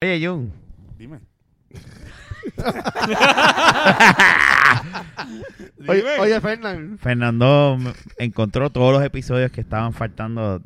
Oye, Jun. Dime. Oye, Dime. oye Fernán. Fernando encontró todos los episodios que estaban faltando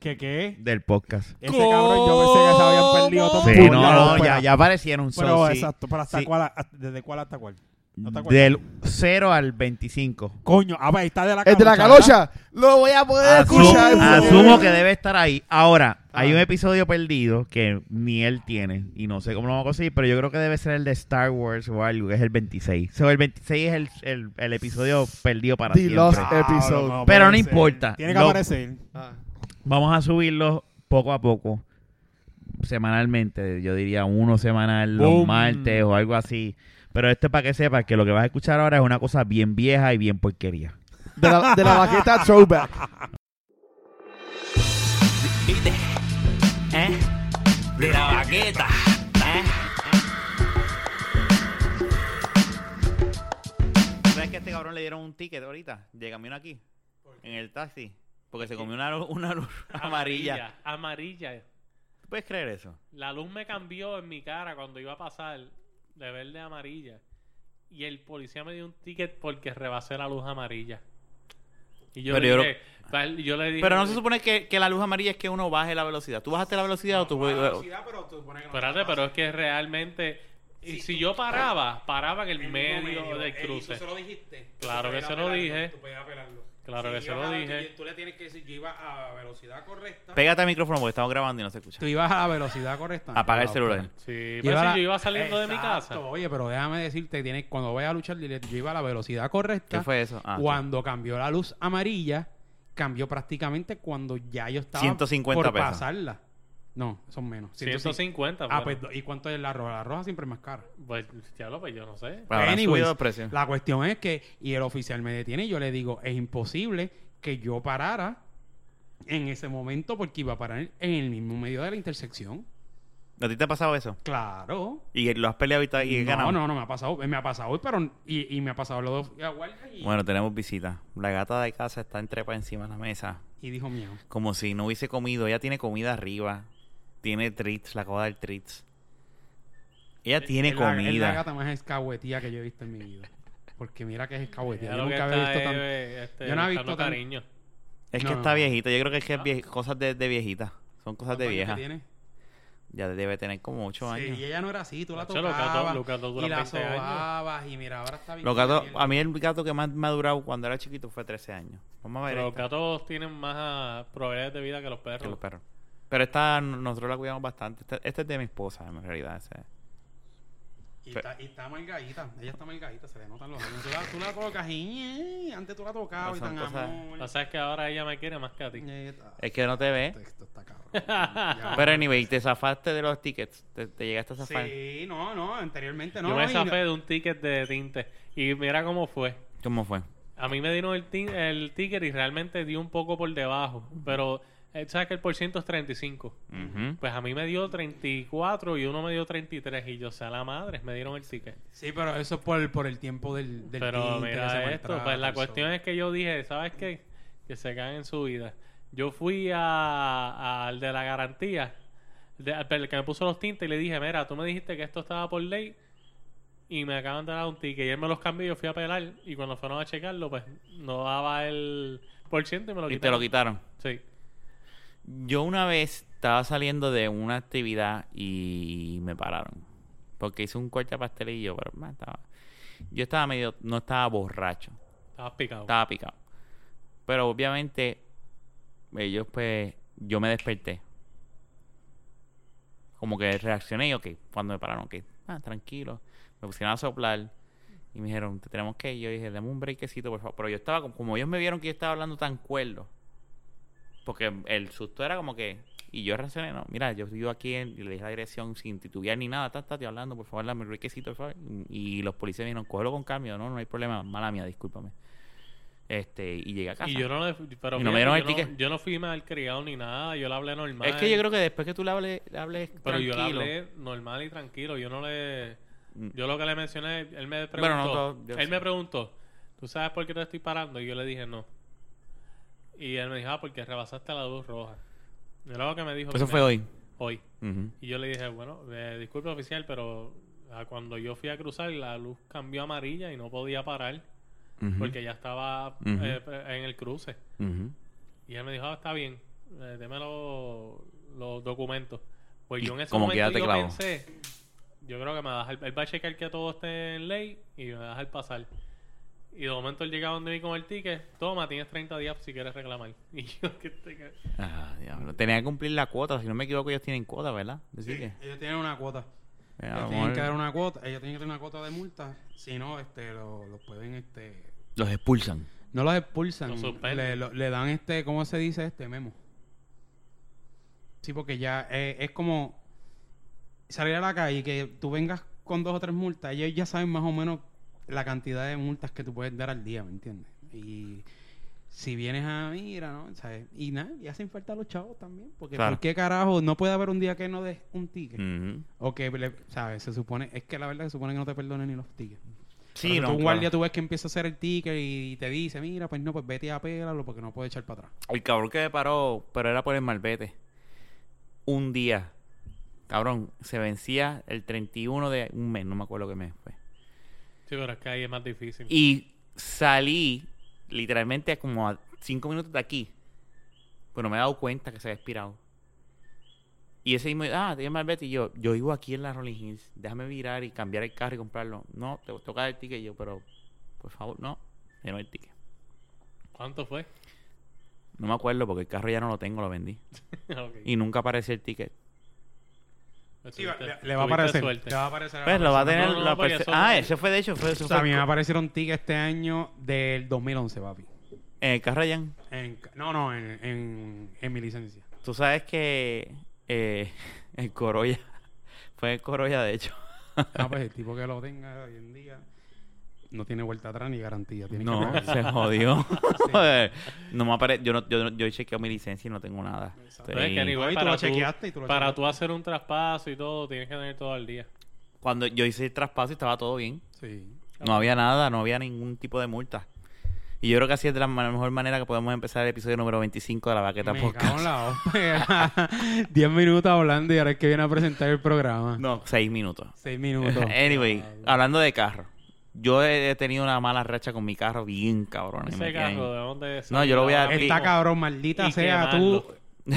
¿Qué qué? del podcast. Ese cabrón yo pensé que se habían perdido todos. Sí, por no, no, pero- ya, ya aparecieron. so, Pero sí. exacto, pero hasta Sí. cuál, hasta- ¿desde cuál hasta cuál? ¿No te acuerdas? Del 0 al 25. Coño, ah, pues ahí está de la El de la calocha, calocha. Lo voy a poder Asumo, escuchar. asumo que debe estar ahí. Ahora, hay Ah. un episodio perdido que ni él tiene y no sé cómo lo vamos a conseguir, pero yo creo que debe ser el de Star Wars o algo, que es el 26. O sea, el 26 es el, el, el episodio perdido para The siempre. Lost episode. no Pero no importa. Tiene que Lo- aparecer. Ah. Vamos a subirlo poco a poco, semanalmente. Yo diría uno semanal los Boom. martes o algo así. Pero esto es para que sepas que lo que vas a escuchar ahora es una cosa bien vieja y bien porquería. De la, de la baqueta throwback. De la baqueta. ¿Eh? ¿Sabes que a este cabrón le dieron un ticket ahorita? De camino aquí. En el taxi. Porque se comió una, luz- una luz amarilla. Amarilla. ¿Tú puedes creer eso? La luz me cambió en mi cara cuando iba a pasar de verde a amarilla. Y el policía me dio un ticket porque rebasé la luz amarilla. Y yo, Pero le, dije, val- yo le dije... Pero no se supone que, que la luz amarilla es que uno baje la velocidad. ¿Tú bajaste la velocidad o tú... Espérate, pero es que realmente... Y si yo paraba, paraba en el, medio, del cruce. Tú se lo dijiste. Claro Tú que se lo dije. Tú podías apelarlo. Claro que Sí, se lo dije. Tú, tú le tienes que decir, yo iba a velocidad correcta. Pégate al micrófono porque estamos grabando y no se escucha. Tú ibas a la velocidad correcta. Apaga el Ah, celular. Sí, Iba a si la- yo iba saliendo de mi casa. Oye, pero déjame decirte, tienes, cuando vayas a luchar, yo iba a la velocidad correcta. ¿Qué fue eso? Ah, cuando cambió la luz amarilla, cambió prácticamente cuando ya yo estaba 150 por pesos. pasarla. No, son menos. 150. Ah, bueno. pues, ¿y cuánto es la roja? La roja siempre es más cara. Pues, diablo, pues yo no sé. Habrán Anyways, el precio. La cuestión es que, y el oficial me detiene y yo le digo, es imposible que yo parara en ese momento porque iba a parar en el mismo medio de la intersección. ¿A ti te ha pasado eso? Claro. ¿Y lo has peleado y, has no, ganado? no, no me ha pasado. Me ha pasado hoy, pero y, y me ha pasado lo de guardia y, Bueno, tenemos visita. La gata de casa está entrepa encima de la mesa. y dijo mío. Como si no hubiese comido. Ella tiene comida arriba. Tiene treats. La acabo de dar treats. Ella tiene es la, es la comida. gata más escahuetía que yo he visto en mi vida. Porque mira que es escahuetía. Yo que nunca había visto tan... es, este, yo no he buscando visto tan- cariño. Es que No, está no. viejita. Yo creo que es que es vie- cosas de, de viejita. Son cosas de ¿Cuántos años vieja. que tiene? Ya debe tener como 8 Sí, años. y ella no era así, tú la Nacho, los gatos- tocabas los gatos y la 20 años. sobabas y mira, ahora está bien. Los gatos, bien. a mí el gato que más me ha durado cuando era chiquito fue 13 años. Vamos a ver. Pero los gatos tienen más ah, probabilidades de vida que los que perros. los perros. Pero esta nosotros la cuidamos bastante. Esta, esta es de mi esposa, en realidad. ese. Y está, y está malgadita, ella está malgadita, se le notan los años. Tú la, tú la tocas y eh, antes tú la tocabas y tan cosas- amor. O sea, es que ahora ella me quiere más que a ti. Eh, está- Es que no te ve. Esto está cabrón. Ya. Pero anyway, te zafaste de los tickets. Te, te llegaste a zafar. Sí, no, no, anteriormente no. Yo me zafé de un ticket de tinte. Y mira cómo fue. ¿Cómo fue? A mí me dieron el, el ticket y realmente dio un poco por debajo. Pero, ¿sabes que el por ciento es 35? Ujú. Pues a mí me dio 34 y uno me dio 33. Y yo, sea la madre, me dieron el ticket. Sí, pero eso es por, por el tiempo del, del Pero mira esto, pues la eso. cuestión es que yo dije, ¿sabes qué? Que se caen en su vida. Yo fui a- al de la garantía, de- al el que me puso los tintes y le dije, mira, tú me dijiste que esto estaba por ley y me acaban de dar un ticket y él me los cambió y yo fui a pelar y cuando fueron a checarlo, pues no daba el por ciento y me lo Y te quitaron. lo quitaron. Sí. Yo una vez estaba saliendo de una actividad y me pararon. Porque hice un corte de pastelillo, pero man, estaba... Yo estaba medio... No estaba borracho. Estabas picado. Estaba picado. Pero obviamente... Ellos pues... Yo me desperté. Como que reaccioné y ok. Cuando me pararon, ok. Ah, tranquilo. Me pusieron a soplar. Y me dijeron, te tenemos que ir. Yo dije, dame un breakcito, por favor. Pero yo estaba, como, como ellos me vieron que yo estaba hablando tan cuerdo. Porque el susto era como que. Y yo reaccioné, no, mira, yo vivo aquí en, y le dije la dirección sin titubear ni nada, está, estoy hablando, por favor, dame el por favor. Y, los policías me dijeron, cógelo con cambio, no, no hay problema, mala mía, discúlpame. Este, y llegué a casa. Y yo no pero Y no me dieron el yo, no, ticket. yo no fui mal criado ni nada, yo le hablé normal. es que yo creo que después que tú le hables, le hables Pero yo le hablé normal y tranquilo. Yo no le. Mm. Yo lo que le mencioné, él me preguntó. Bueno, no todo, yo él me preguntó, ¿tú sabes por qué te estoy parando? Y yo le dije no. Y él me dijo, ah, porque rebasaste la luz roja. Y luego que me dijo. Eso fue hoy. hoy. Y yo le dije, bueno, eh, disculpe oficial, pero ah, cuando yo fui a cruzar, la luz cambió a amarilla y no podía parar porque ya estaba eh, en el cruce. Y él me dijo, ah, está bien, eh, deme los, los documentos. Pues yo en ese como momento yo pensé, yo creo que me va a dejar, él va a checar que todo esté en ley y me va a dejar pasar. Y de momento él llega donde vi con el ticket, toma, tienes 30 días si quieres reclamar. Y yo que te que- Ah, diablo. Tenía que cumplir la cuota. Si no me equivoco, ellos tienen cuota, ¿verdad? Decir que. Ellos tienen una cuota. Eh, Ellos lo tienen que dar una cuota. Ellos tienen que tener una cuota de multa. Si no, este, lo, lo pueden, este... Los expulsan. No los expulsan. Los suspenden. le, lo- le dan este, ¿cómo se dice? Este memo. Sí, porque ya eh, es como salir a la calle y que tú vengas con dos o tres multas. Ellos ya saben más o menos la cantidad de multas que tú puedes dar al día, ¿me entiendes? Y si vienes a mira, ¿no? ¿Sabes? Y nada, y hacen falta los chavos también. Porque Claro. ¿por qué carajo no puede haber un día que no des un ticket? O que, le- ¿sabes? Se supone, es que la verdad se supone que no te perdonen ni los tickets. Sí, Pero no. tú, un claro. guardia tú ves que empieza a hacer el ticket y te dice, mira, pues no, pues vete a pelarlo porque no puede echar para atrás. El cabrón que me paró, pero era por el malvete. Un día. Cabrón, se vencía el 31 de un mes, no me acuerdo qué mes fue. Sí, pero es que ahí es más difícil. Y salí literalmente como a cinco minutos de aquí. Pero me he dado cuenta que se había expirado. Y ese mismo, ah, tiene malvete. Y yo, yo vivo aquí en la Rolling Hills. Déjame virar y cambiar el carro y comprarlo. No, te toca el ticket. Y yo, pero, por favor, no. Ya no hay ticket. ¿Cuánto fue? No me acuerdo porque el carro ya no lo tengo, lo vendí. Y nunca apareció el ticket. Sí, va- le, le va aparecer. suerte. Le va a aparecer. Pues lo va a tener no, no, la perce- eso- Ah, ese fue de hecho, fue O sea, a mí me aparecieron tickets este año del 2011, papi. en el allá. En, no, no, en, en, en mi licencia. Tú sabes que eh, el Corolla fue el Corolla de hecho. Ah, pues el tipo que lo tenga hoy en día no tiene vuelta atrás ni garantía. Tiene que No, pagar. se jodió. no me apare... yo, no, yo, yo he chequeado mi licencia y no tengo nada. Pero es que Estoy- igual No, y tú para lo tú- chequeaste y tú lo Para chequeaste. tú hacer un traspaso y todo, tienes que tener todo al día. Cuando yo hice el traspaso y estaba todo bien. Sí. No había nada, no había ningún tipo de multa. Y yo creo que así es de la mejor manera que podemos empezar el episodio número 25 de la Baqueta Me Podcast. cago en la hostia. 10 minutos hablando y ahora es que viene a presentar el programa. No, seis minutos. 6 minutos. anyway, hablando de carro. Yo he he tenido una mala racha con mi carro bien cabrón. Ese carro, ¿de dónde No, yo lo voy a- Está cabrón, maldita Y sea tú,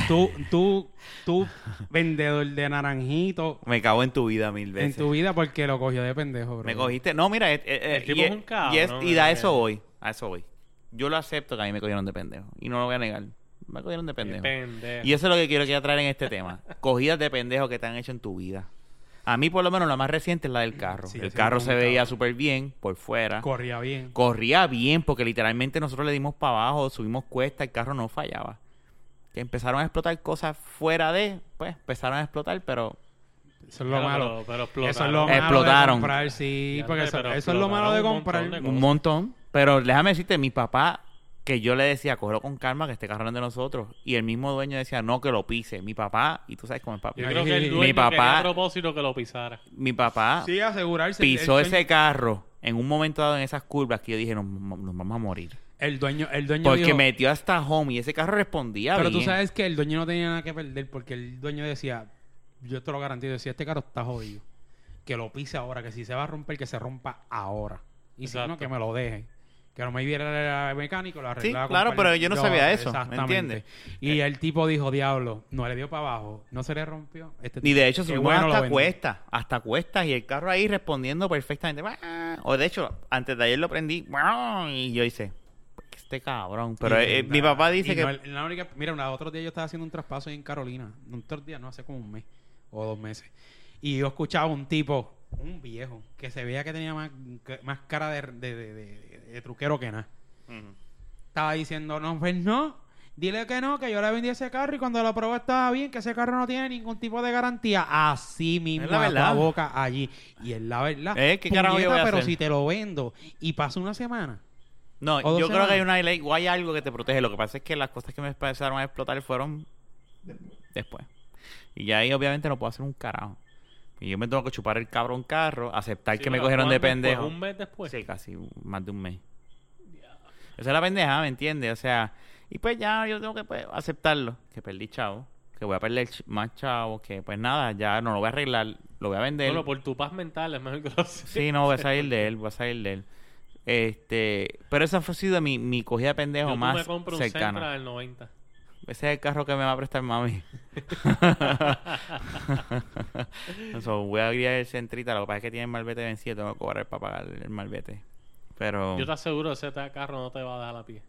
tú, tú, tú, vendedor de naranjito Me cago en tu vida mil en veces. tu vida porque lo cogió de pendejo, bro. Me cogiste. No, mira, eh, eh, El tipo y, es un cabrón, y es- y ¿no? a eso voy. A eso voy. Yo lo acepto que a mí me cogieron de pendejo. Y no lo voy a negar. Me cogieron de pendejo. pendejo. Y eso es lo que quiero que traer en este tema. Cogidas de pendejo que te han hecho en tu vida. A mí, por lo menos, la más reciente es la del carro. Sí, el carro se veía súper bien por fuera. Corría bien. Corría bien porque literalmente nosotros le dimos para abajo, subimos cuesta, el carro no fallaba. Que empezaron a explotar cosas fuera de, pues empezaron a explotar, pero Eso es lo Pero- malo. pero- pero explotaron. Eso es lo malo Explotaron. de comprar, sí, Ya porque sé, eso, es lo malo de un comprar. montón de un montón. Pero déjame decirte, mi papá, que yo le decía, cógelo con calma, que este carro no es de nosotros. Y el mismo dueño decía, no, que lo pise. Mi papá, y tú sabes cómo es papá. Yo creo que el Mi dueño papá- quería a propósito que lo pisara. Mi papá Sí, asegurarse. pisó el, ese carro en un momento dado en esas curvas que yo dije, nos, nos vamos a morir. el dueño, el dueño Porque dijo- metió hasta home y ese carro respondía Pero bien. tú sabes que el dueño no tenía nada que perder porque el dueño decía, yo te lo garantizo, decía, este carro está jodido. Que lo pise ahora, que si se va a romper, que se rompa ahora. Y si Exacto. no, que me lo deje. Que no me viera el mecánico, lo arreglaba. Sí, claro, pero yo no sabía eso, ¿me entiendes? Y el tipo dijo, diablo, no le dio para abajo, no se le rompió. Este Ni de hecho subimos bueno lo hasta cuestas, hasta cuestas y el carro ahí respondiendo perfectamente. O de hecho, antes de ayer lo prendí y yo hice, "Pues este cabrón. Pero Y eh, mi papá dice Y que no, la única- mira, un otro día yo estaba haciendo un traspaso ahí en Carolina. Un otro día, no, hace como un mes o dos meses. Y yo escuchaba un tipo, un viejo, que se veía que tenía más, más cara de, de- de- de- de truquero que nada. Estaba diciendo, no, pues no. Dile que no, que yo le vendí ese carro y cuando lo probó estaba bien, que ese carro no tiene ningún tipo de garantía. Así mismo, la a verdad. boca allí. Y es la verdad. Eh, ¿qué carajo yo Puñeta, voy a pero hacer? si te lo vendo y pasa una semana. No, yo creo que hay una ley o hay algo que te protege. Lo que pasa es que las cosas que me empezaron a explotar fueron después. Y ya ahí obviamente no puedo hacer un carajo. Y yo me tengo que chupar el cabrón carro, aceptar Sí, que me cogieron de ¿cuándo después? pendejo. ¿Un mes después? Sí, casi más de un mes. Esa es la pendeja, ¿me entiendes? O sea, y pues ya yo tengo que pues, aceptarlo, que perdí chavo. que voy a perder más chavos, que pues nada, ya no lo voy a arreglar, lo voy a vender. Bueno, por tu paz mental es mejor que lo Sí, no, voy a salir de él, voy a salir de él. Este, pero esa fue sido mi, mi cogida de pendejo Yo tú más me compro un cercana. del 90. Ese es el carro que me va a prestar mami. So, voy a guiar el centrita. Lo que pasa es que tiene el malvete vencido. Tengo que cobrar para pagar el malvete. Pero Yo te aseguro ese ta- carro no te va a dejar a pie.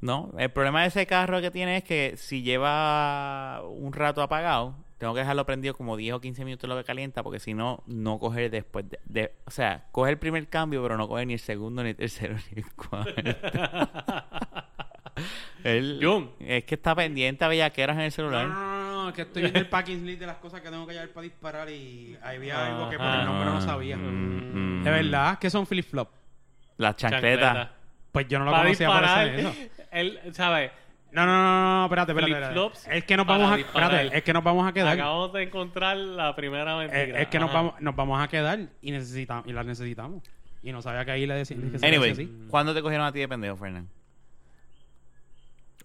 no, el problema de ese carro que tiene es que si lleva un rato apagado, tengo que dejarlo prendido como 10 o 15 minutos lo que calienta, porque si no, no coger después de, de- O sea, coge el primer cambio, pero no coge ni el segundo, ni el tercero, ni el cuarto. Él- Jun. es que está pendiente a bellaqueras en el No, celular. no, no, no, que estoy viendo el packing list de las cosas que tengo que llevar para disparar y ahí había algo que por el nombre no sabía. Mm, De verdad, que son flip flop. Las chancletas. Pues yo no lo Para conocía por disparar, eso. él, ¿sabes? No, no, no, no, no, espérate, espérate. espérate. Flip-flops Es que nos vamos a, espérate, es que nos vamos a quedar. Acabamos de encontrar la primera Es, mentira. es que nos vamos, nos vamos a quedar y necesitamos y las necesitamos. Y no sabía que ahí le decían que se Anyway. ¿cuándo te cogieron a ti de pendejo, Fernán?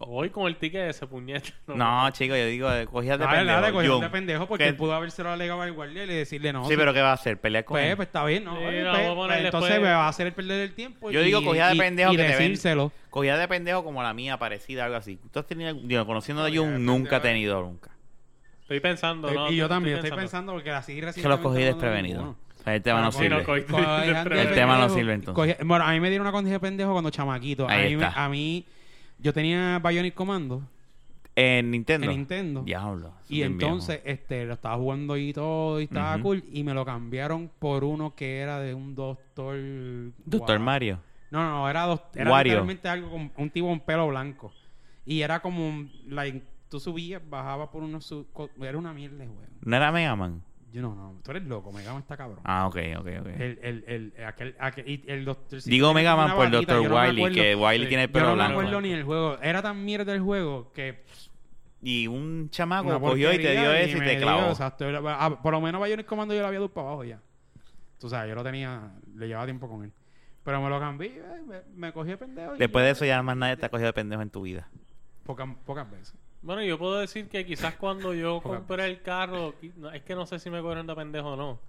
Hoy con el ticket de ese puñete. No, chico, yo digo, de- cogías de pendejo. dale, de pendejo porque pudo habérselo alegado al guardia y le decirle no. Sí, pero ¿qué va a hacer? ¿Pelear con Pues, él? pues está bien, ¿no? Sí, Pues, pues, pues, entonces después. me va a hacer el perder el tiempo. Yo y- digo cogida de y- pendejo y que te ven. decírselo. Cogida de pendejo como la mía, parecida, algo así. ¿Tú has tenido, digo, conociendo a Jun, nunca he tenido nunca. Estoy pensando, ¿no? y yo también estoy pensando porque así Es recién que lo cogí desprevenido. O sea, el tema no Sí, no, sirve. El tema no sirve, entonces. bueno, a mí me dieron una cogida de pendejo cuando chamaquito. A mí, yo tenía Bionic Commando En Nintendo. en Nintendo. Diablo. Y viejo. entonces este lo estaba jugando y todo y estaba cool y me lo cambiaron por uno que era de un doctor Doctor. Mario. No, no, no, era, dos, era Wario. literalmente algo con un tipo con pelo blanco. Y era como un- like, tú subías, bajabas por unos era una mierda de juego. ¿No era Mega Man? Yo no, no, tú eres loco, Mega Man está cabrón. Ah, ok, ok, ok. El, el, el, aquel, aquel, y el doctor Digo Mega Man por Doctor Dr. Wily, que Wily tiene el Yo pelo no me blanco. acuerdo ni el juego. Era tan mierda el juego que Y un chamaco cogió y te dio ese y te dio, clavó. ah, por lo menos Bionic Commando yo lo había dado para abajo ya. Tú sabes, yo lo tenía, le llevaba tiempo con él. Pero me lo cambié, eh, me, me cogí de pendejo. y Después de eso ya más nadie te ha cogido de pendejo en tu vida. Pocas, pocas veces. Bueno, yo puedo decir que quizás cuando yo compré el carro, no, es que no sé si me cogieron de pendejo o no.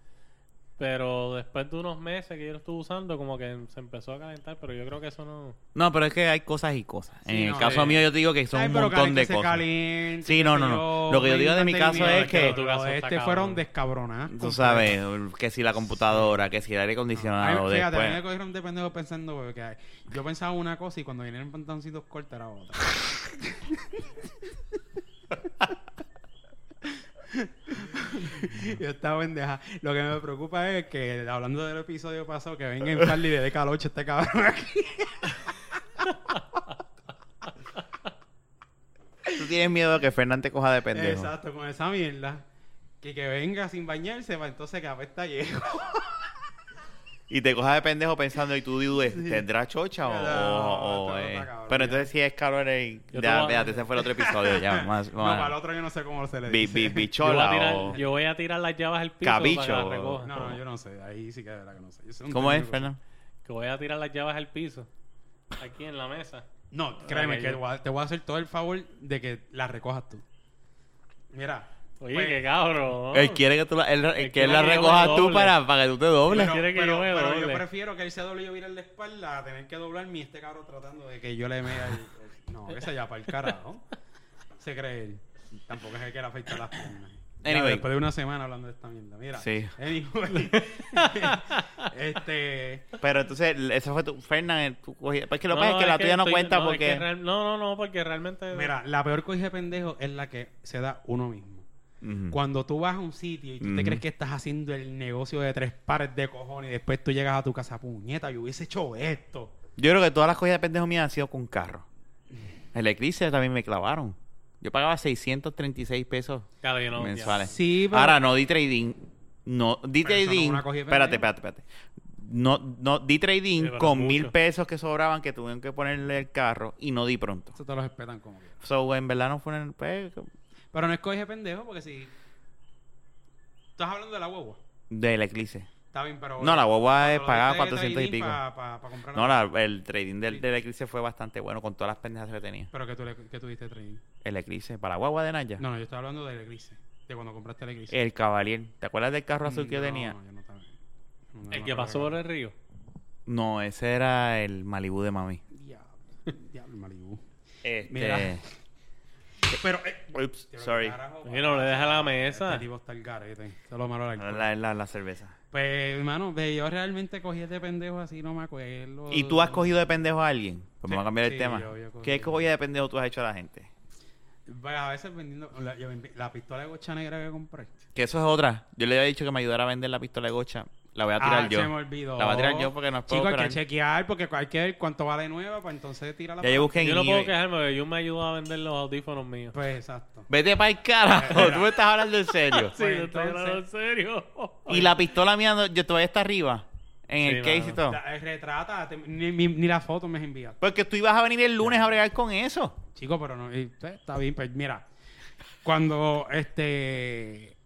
Pero después de unos meses que yo lo estuve usando, como que se empezó a calentar, pero yo creo que eso no... No, pero es que hay cosas y cosas. Sí, en el no, caso eh. mío yo te digo que son Ay, un montón de cosas. caliente, Sí, no, no, no. Lo que yo digo de mi caso es que- Tu caso lo de está este fueron descabronadas. Tú sabes, que si la computadora, que si el aire acondicionado, mí, fíjate, mí me después. cogieron de pendejo pensando porque yo pensaba una cosa y cuando vinieron pantaloncitos cortos era otra. yo estaba pendeja. Lo que me preocupa es que, hablando del episodio pasado, que venga en Farley y le dé caloche este cabrón aquí. Tú tienes miedo de que Fernán te coja de pendejo. Exacto, con esa mierda. Que, que venga sin bañarse, para entonces que apesta viejo. Y te coja de pendejo pensando y tú dudes, ¿tendrá chocha o...? No, o- o, esto no eh? cabrón, Pero entonces si es calor y... Yo te Ya, a- véate, ese fue el otro episodio ya. Más, No, para el otro yo no sé cómo se le bi- dice. bi- Yo voy, a bichola tirar, o... yo voy a tirar las llaves al piso Cabicho, para que o- las recoja. No, no, yo no sé. Ahí sí que de verdad que no sé. Yo soy un ¿Cómo es. Fernán? Que voy a tirar las llaves al piso. Aquí en la mesa. No, créeme que yo- te voy, a, te voy a hacer todo el favor de que la recojas tú. Mira. Oye, pues, qué cabrón. Él quiere que tú la, él, Él que él quiere la recojas tú para, para que tú te dobles. Pero, quiere que pero- yo me pero yo doble. prefiero que él se doble y yo vire la espalda a tener que doblarme y este cabrón tratando de que yo le mea el... el- No, ese ya para el carajo. Se cree él. Tampoco es el que le afecta las piernas. Ya, después de una semana hablando de esta mierda. Mira. Sí. Anyway. este... Pero entonces, eso fue tu... Fernán, tú cogías... Pues que lo No, pasa es que la tuya no cuenta es porque... que real- no, no, no, porque realmente... Mira, la peor cogida de pendejo es la que se da uno mismo. Cuando tú vas a un sitio y tú te crees que estás haciendo el negocio de tres pares de cojones y después tú llegas a tu casa, puñeta, yo hubiese hecho esto. Yo creo que todas las cogidas de pendejo mías han sido con carro. El Eclipse también me clavaron. Yo pagaba 636 pesos Claro, yo no... mensuales. Sí, pero- Ahora no di trading. No, di Pero eso no es trading. espérate, espérate, espérate. No, no, di trading Sí, con mucho. mil pesos que sobraban que tuvieron que ponerle el carro y no di pronto. Eso te lo respetan como que. So, en verdad no fue en el... Pues, Pero no es coge pendejo porque si. Estás hablando de la guagua. del Eclipse. Está bien, pero... No, la guagua es pagada diste 400 y pico. pa- pa- pa comprar No, la- el trading del, Sí. del Eclipse fue bastante bueno con todas las pendejas que tenía. Pero que tú, que tú diste trading. El Eclipse, para la guagua de Naya. No, no, yo estoy hablando del Eclipse. De cuando compraste el Eclipse. El Cavalier. ¿Te acuerdas del carro azul que yo No, tenía? yo no estaba- no, no El que pasó por el río. No, ese era el Malibu de mami. Diablo, diablo, Malibu. Este... Mira. Pero, eh, Ups, sorry. carajo, Mira, no le deja la mesa. Este tipo está el garete. Es lo malo del La, cerveza. Pues, hermano, ve, yo realmente cogí este pendejo así, no me acuerdo. ¿Y tú has cogido de pendejo a alguien? Pues Sí, vamos a cambiar el sí, tema. yo- yo cogí. ¿Qué cogida de pendejo tú has hecho a la gente? Pues, a veces vendiendo la, yo vendí- la pistola de gocha negra que compré. Que eso es otra. Yo le había dicho que me ayudara a vender la pistola de gocha. La voy a tirar ah, yo. se me olvidó. La voy a tirar yo porque no puedo Chico, hay que chequear porque hay que ver cuánto vale nueva para entonces tirarla. Ya yo busqué en Yo no puedo quejarme porque yo me ayudo a vender los audífonos míos. Pues exacto. Vete para el carajo. Tú me estás hablando en serio. Sí, Pues, te estoy hablando en serio. y la pistola mía, no- yo todavía está arriba. En Sí, el case y todo. Eh, Retrata, te- ni, ni, ni la foto me has enviado. Porque tú ibas a venir el lunes a bregar con eso. Chico, pero no, y, pues, está bien, pues mira, cuando este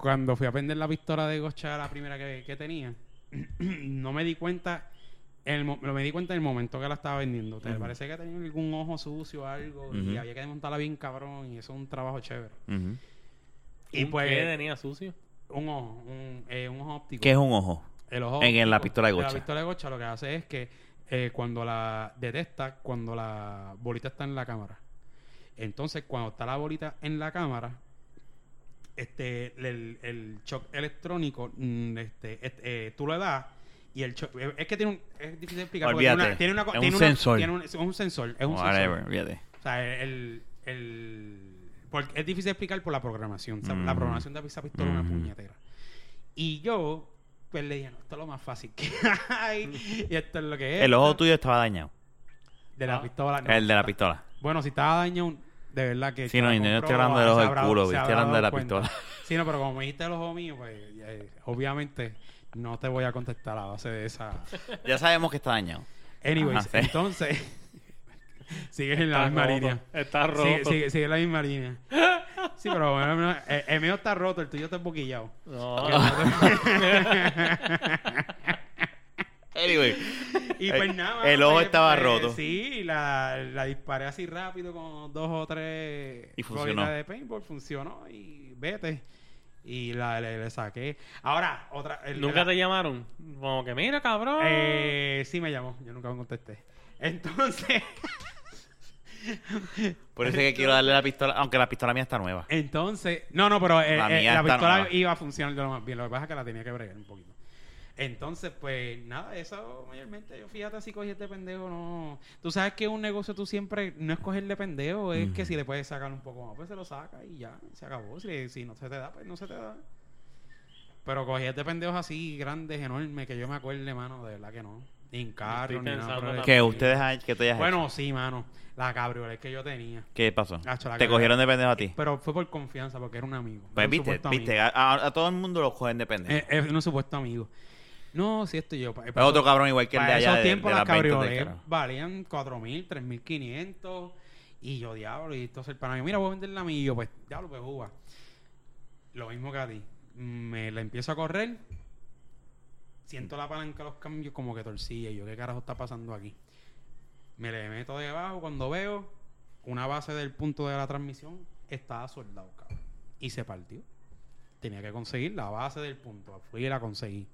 cuando fui a vender la pistola de gocha la primera que, que tenía, no me di cuenta en el, me di cuenta en el momento que la estaba vendiendo. Te Ujú. parece que tenía algún ojo sucio o algo y había que desmontarla bien cabrón y eso es un trabajo chévere. Y ¿Un pues qué tenía sucio? un ojo, un, eh, un ojo óptico. ¿Qué es un ojo? El ojo En- en la pistola de gocha. La pistola de gocha lo que hace es que eh, cuando la detecta, cuando la bolita está en la cámara. Entonces, cuando está la bolita en la cámara, este, el, el shock electrónico, mm, este, este, eh, tú le das y el shock, es que tiene un, es difícil de explicar. porque. Tiene una, tiene una, Es tiene un una- sensor. tiene un, es un sensor, es un Whatever, sensor. fíjate. O sea, el, el, porque es difícil de explicar por la programación. O sea, Mm. La programación de esa pistola es una Mm. puñetera. Y yo, pues le dije, no, esto es lo más fácil que hay. y esto es lo que es. El ojo tuyo estaba dañado. De la Ah. pistola. no. El de la pistola. Bueno, si estaba dañado, de verdad que. Sí, no, y no estoy hablando del se ojo del culo, estoy hablando de la cuenta. pistola. Sí, no, pero como me dijiste el ojo mío, pues eh, obviamente no te voy a contestar a base de esa. Ya sabemos que está dañado. Anyways, Ajá, sí. entonces. sigues en la misma roto. línea. Está roto. Sigue, sigue, sigue en la misma línea. Sí, pero bueno, no, eh, el mío está roto, el tuyo está emboquillado. No. Anyway. y pues nada. El ojo pues, estaba pues, roto. Sí, la, la disparé así rápido con dos o tres Y funcionó. de paintball, funcionó y vete. Y la, le, le saqué. Ahora, otra. el- ¿Nunca la- te llamaron? Como que, mira, cabrón. Eh, sí me llamó, yo nunca me contesté. Entonces, Por eso es que quiero darle la pistola, aunque la pistola mía está nueva. entonces, no, no, pero eh, La eh, mía la pistola nueva. iba a funcionar de lo más bien. Lo que pasa es que la tenía que bregar un poquito. Entonces, pues nada, eso mayormente, yo fíjate así cogí este pendejo, no. Tú sabes que un negocio tú siempre no es cogerle pendejo, es que si le puedes sacar un poco más, pues se lo saca y ya, se acabó. Si, si no se te da, pues no se te da. Pero cogí este pendejos así grandes, enormes, que yo me acuerde, mano, de verdad que no. Ni en carro, ni nada. Que ustedes han- que hayas hecho. Bueno, sí, mano. La cabriolet que yo tenía. ¿Qué pasó? Te cogieron de pendejo a ti. Pero fue por confianza, porque era un amigo. Era Pues un viste, viste, a, todo el mundo lo cogen de pendejo. Eh, Es un supuesto amigo. No, si esto yo. es otro cabrón igual que el de allá esos tiempos de las carajo. valían 4.000, 3.500. Y yo, diablo, y entonces el pana mío, mira, voy a venderla a mí. Y yo, pues, diablo, pues, juga. Lo mismo que a ti. Me la empiezo a correr. Siento la palanca de los cambios como que torcilla. Y yo, ¿qué carajo está pasando aquí? Me le meto debajo cuando veo una base del punto de la transmisión estaba soldado, cabrón. Y se partió. Tenía que conseguir la base del punto. Fui y la conseguí.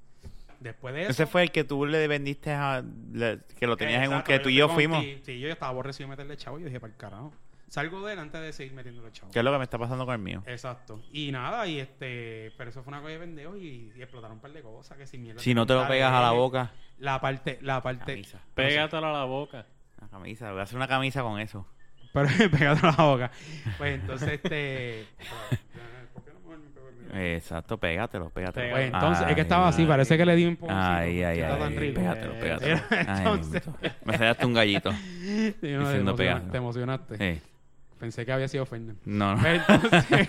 Después de eso... Ese fue el que tú le vendiste a. le- que lo tenías en un. Que tú y yo fui fuimos. contigo. Sí, yo estaba aborrecido de meterle chavo y yo dije, para el carajo. Salgo de él antes de seguir metiéndole chavo. ¿Qué es lo que me está pasando con el mío? Exacto. Y nada, y este, pero eso fue una cosa de pendejo y, y explotaron un par de cosas que sin mierda. Si no te lo pegas a la boca. La parte, la parte. Camisa. Pégatelo a la boca. Una camisa. Voy a hacer una camisa con eso. Pero pegado a la boca. Pues entonces, este. ¿Por qué no me me pego el mío? Exacto, pégatelo, pégatelo. Pues entonces, es que estaba así, Ay, parece que le di un poco. Ay, ay, tan ay. rico. Pégatelo, Eh, pégatelo. Ay, entonces- mimito. Me sacaste un gallito. Sí, no, te, Diciendo emocionaste, pégalo. te emocionaste. Sí. Pensé que había sido Fernan. No, no. Pues entonces.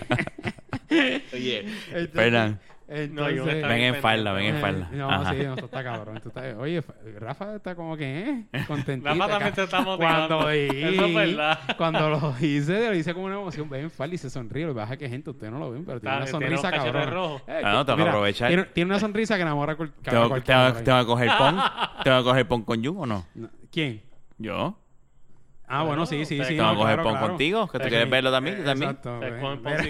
Oye, entonces, Fernan, Entonces, Ven en falda, ven en falda. No, Ajá. sí, no, esto está cabrón. está- oye, Rafa está como que, ¿eh? Contentito. Rafa también te está motivando. Cuando Eso es verdad. Cuando lo hice, lo hice con una emoción. Ven en falda y se sonríe. Lo que pasa es que, gente, ustedes no lo ven, pero tiene Está- una sonrisa cabrón. rojo. Eh, Ah, no, tengo que mira, aprovechar. Tiene, tiene una sonrisa que enamora a cual- que a ¿Tengo, cualquiera tengo- por ahí. tengo que coger pon? ¿Tengo que coger pon con Jun o no? No, ¿Quién? ¿Yo? Ah, bueno, sí, sí, sí. que ¿Tengo no, que coger pon contigo? ¿Que tú quieres verlo también? ¿Tú también? Exacto.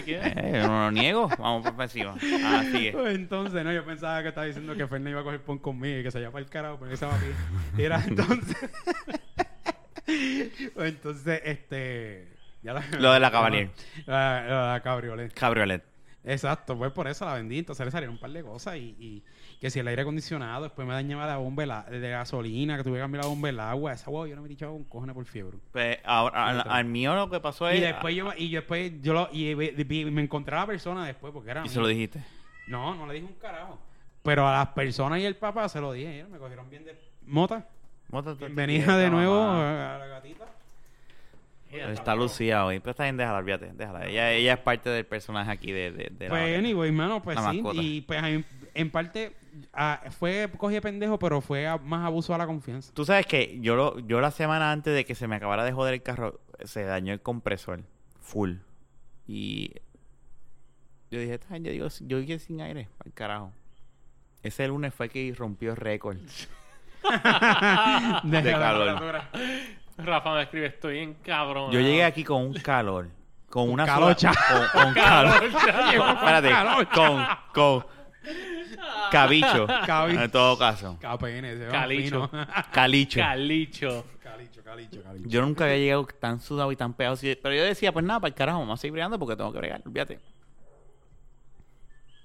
Quieres. Eh, yo no lo niego. Vamos por encima. Ah, sigue. Pues entonces, no, yo pensaba que estaba diciendo que Fernández iba a coger pon conmigo y que se llama el carajo, pero esa va aquí. Y era entonces. pues entonces, este. Lo de la Cavalier. La, la- la cabriolet. Cabriolet. Exacto, pues por eso la vendí. Entonces le salieron un par de cosas y que si el aire acondicionado, después me dañaba la bomba de, la- de gasolina, que tuve que cambiar la bomba del agua. Esa guau, yo no me he dicho con cojones por fiebre. Pues, ahora, al, al mío lo que pasó es... Y después yo, y yo después yo lo, y me encontré a la persona después porque era Y se lo dijiste. No, no le dije un carajo. Pero a las personas y el papá se lo dije. me cogieron bien de mota. Mótate, Bienvenida de nuevo a la gatita. Está Lucía hoy. Pero está bien, déjala, olvídate. Déjala. Ella, ella es parte del personaje aquí de, de, de la Pues, anyway, hermano, pues La sí. mascota. Y pues en, en parte ah, fue cogí de pendejo, pero fue a- más abuso a la confianza. Tú sabes que yo, lo, yo la semana antes de que se me acabara de joder el carro, se dañó el compresor. Full. Y yo dije, "Ay, yo digo, yo dije sin aire, al carajo. Ese lunes fue que rompió récord. de, De calor. Rafa me escribe, estoy en cabrón. Yo llegué aquí con un calor. Con una calocha. sola- Con, con calor. Espérate. calocha. Con, con cabicho. Cabi- En todo caso. KPN, se va Calicho. Calicho. Calicho. calicho, calicho, calicho. Yo nunca había llegado tan sudado y tan pegado. así. Pero yo decía, pues nada, para el carajo, vamos a seguir bregando porque tengo que bregar, olvídate.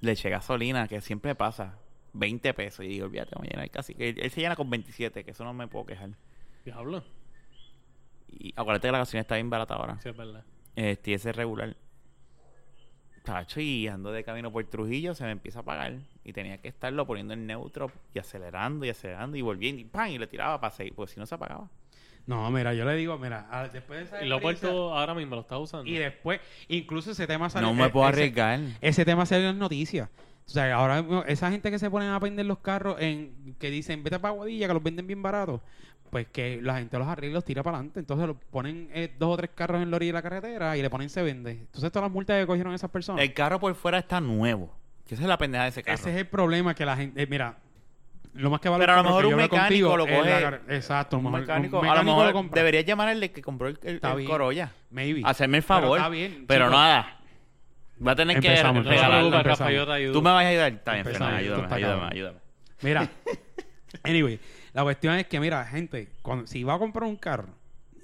Le eché gasolina, que siempre pasa. 20 pesos. Y digo, olvídate, vamos a llenar casi. Que él, él se llena con 27, que eso no me puedo quejar. Diablo. Y acuérdate que la gasolina está bien barata ahora. Sí, es verdad. Este, ese regular. Tacho, y ando de camino por Trujillo, se me empieza a apagar. Y tenía que estarlo poniendo en neutro y acelerando y acelerando y volviendo y ¡pam! Y le tiraba para seguir, porque si no se apagaba. No, mira, yo le digo, mira, a- después de esa Y lo he experiencia- puesto ahora mismo, lo estás usando. Y después, incluso ese tema salió. No me puedo ese- arriesgar. Ese tema salió en las noticias. O sea, ahora mismo, esa gente que se ponen a vender los carros en que dicen vete para Guadilla, que los venden bien baratos, pues que la gente los arregla y los tira para adelante. Entonces los ponen eh, dos o tres carros en la orilla de la carretera y le ponen se vende. Entonces todas las multas que cogieron esas personas. El carro por fuera está nuevo. Que esa es la pendeja de ese carro. Ese es el problema que la gente. eh, mira, lo más que vale. Pero a lo mejor un mecánico contigo lo la coge- Exacto, un mecánico, un a lo mecánico mejor lo compra. debería llamar al de que compró el, el- Está el bien. Corolla. Maybe. Hacerme el Pero favor. está bien, pero nada. Va a tener que Empezamos, no. Rafa, yo te ayudo. Tú me vas a ayudar. Está bien, Fernan, ayúdame, ayúdame, ayúdame. Mira, anyway, la cuestión es que, mira, gente, si va a comprar un carro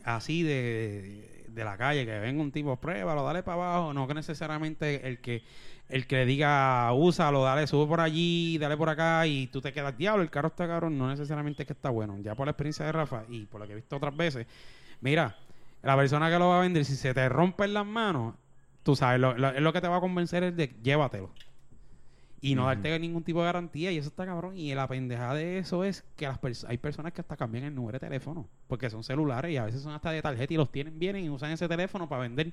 así de, de la calle, que venga un tipo, pruébalo, dale para abajo, no que necesariamente el que el que le diga, úsalo, dale, sube por allí, dale por acá y tú te quedas, diablo, el carro está caro, no necesariamente es que está bueno. Ya por la experiencia de Rafa y por lo que he visto otras veces, mira, la persona que lo va a vender, si se te rompe en las manos, tú sabes, lo, lo- lo que te va a convencer es de llévatelo y no darte ningún tipo de garantía y eso está cabrón y la pendejada de eso es que las pers- hay personas que hasta cambian el número de teléfono porque son celulares y a veces son hasta de tarjeta y los tienen vienen y usan ese teléfono para vender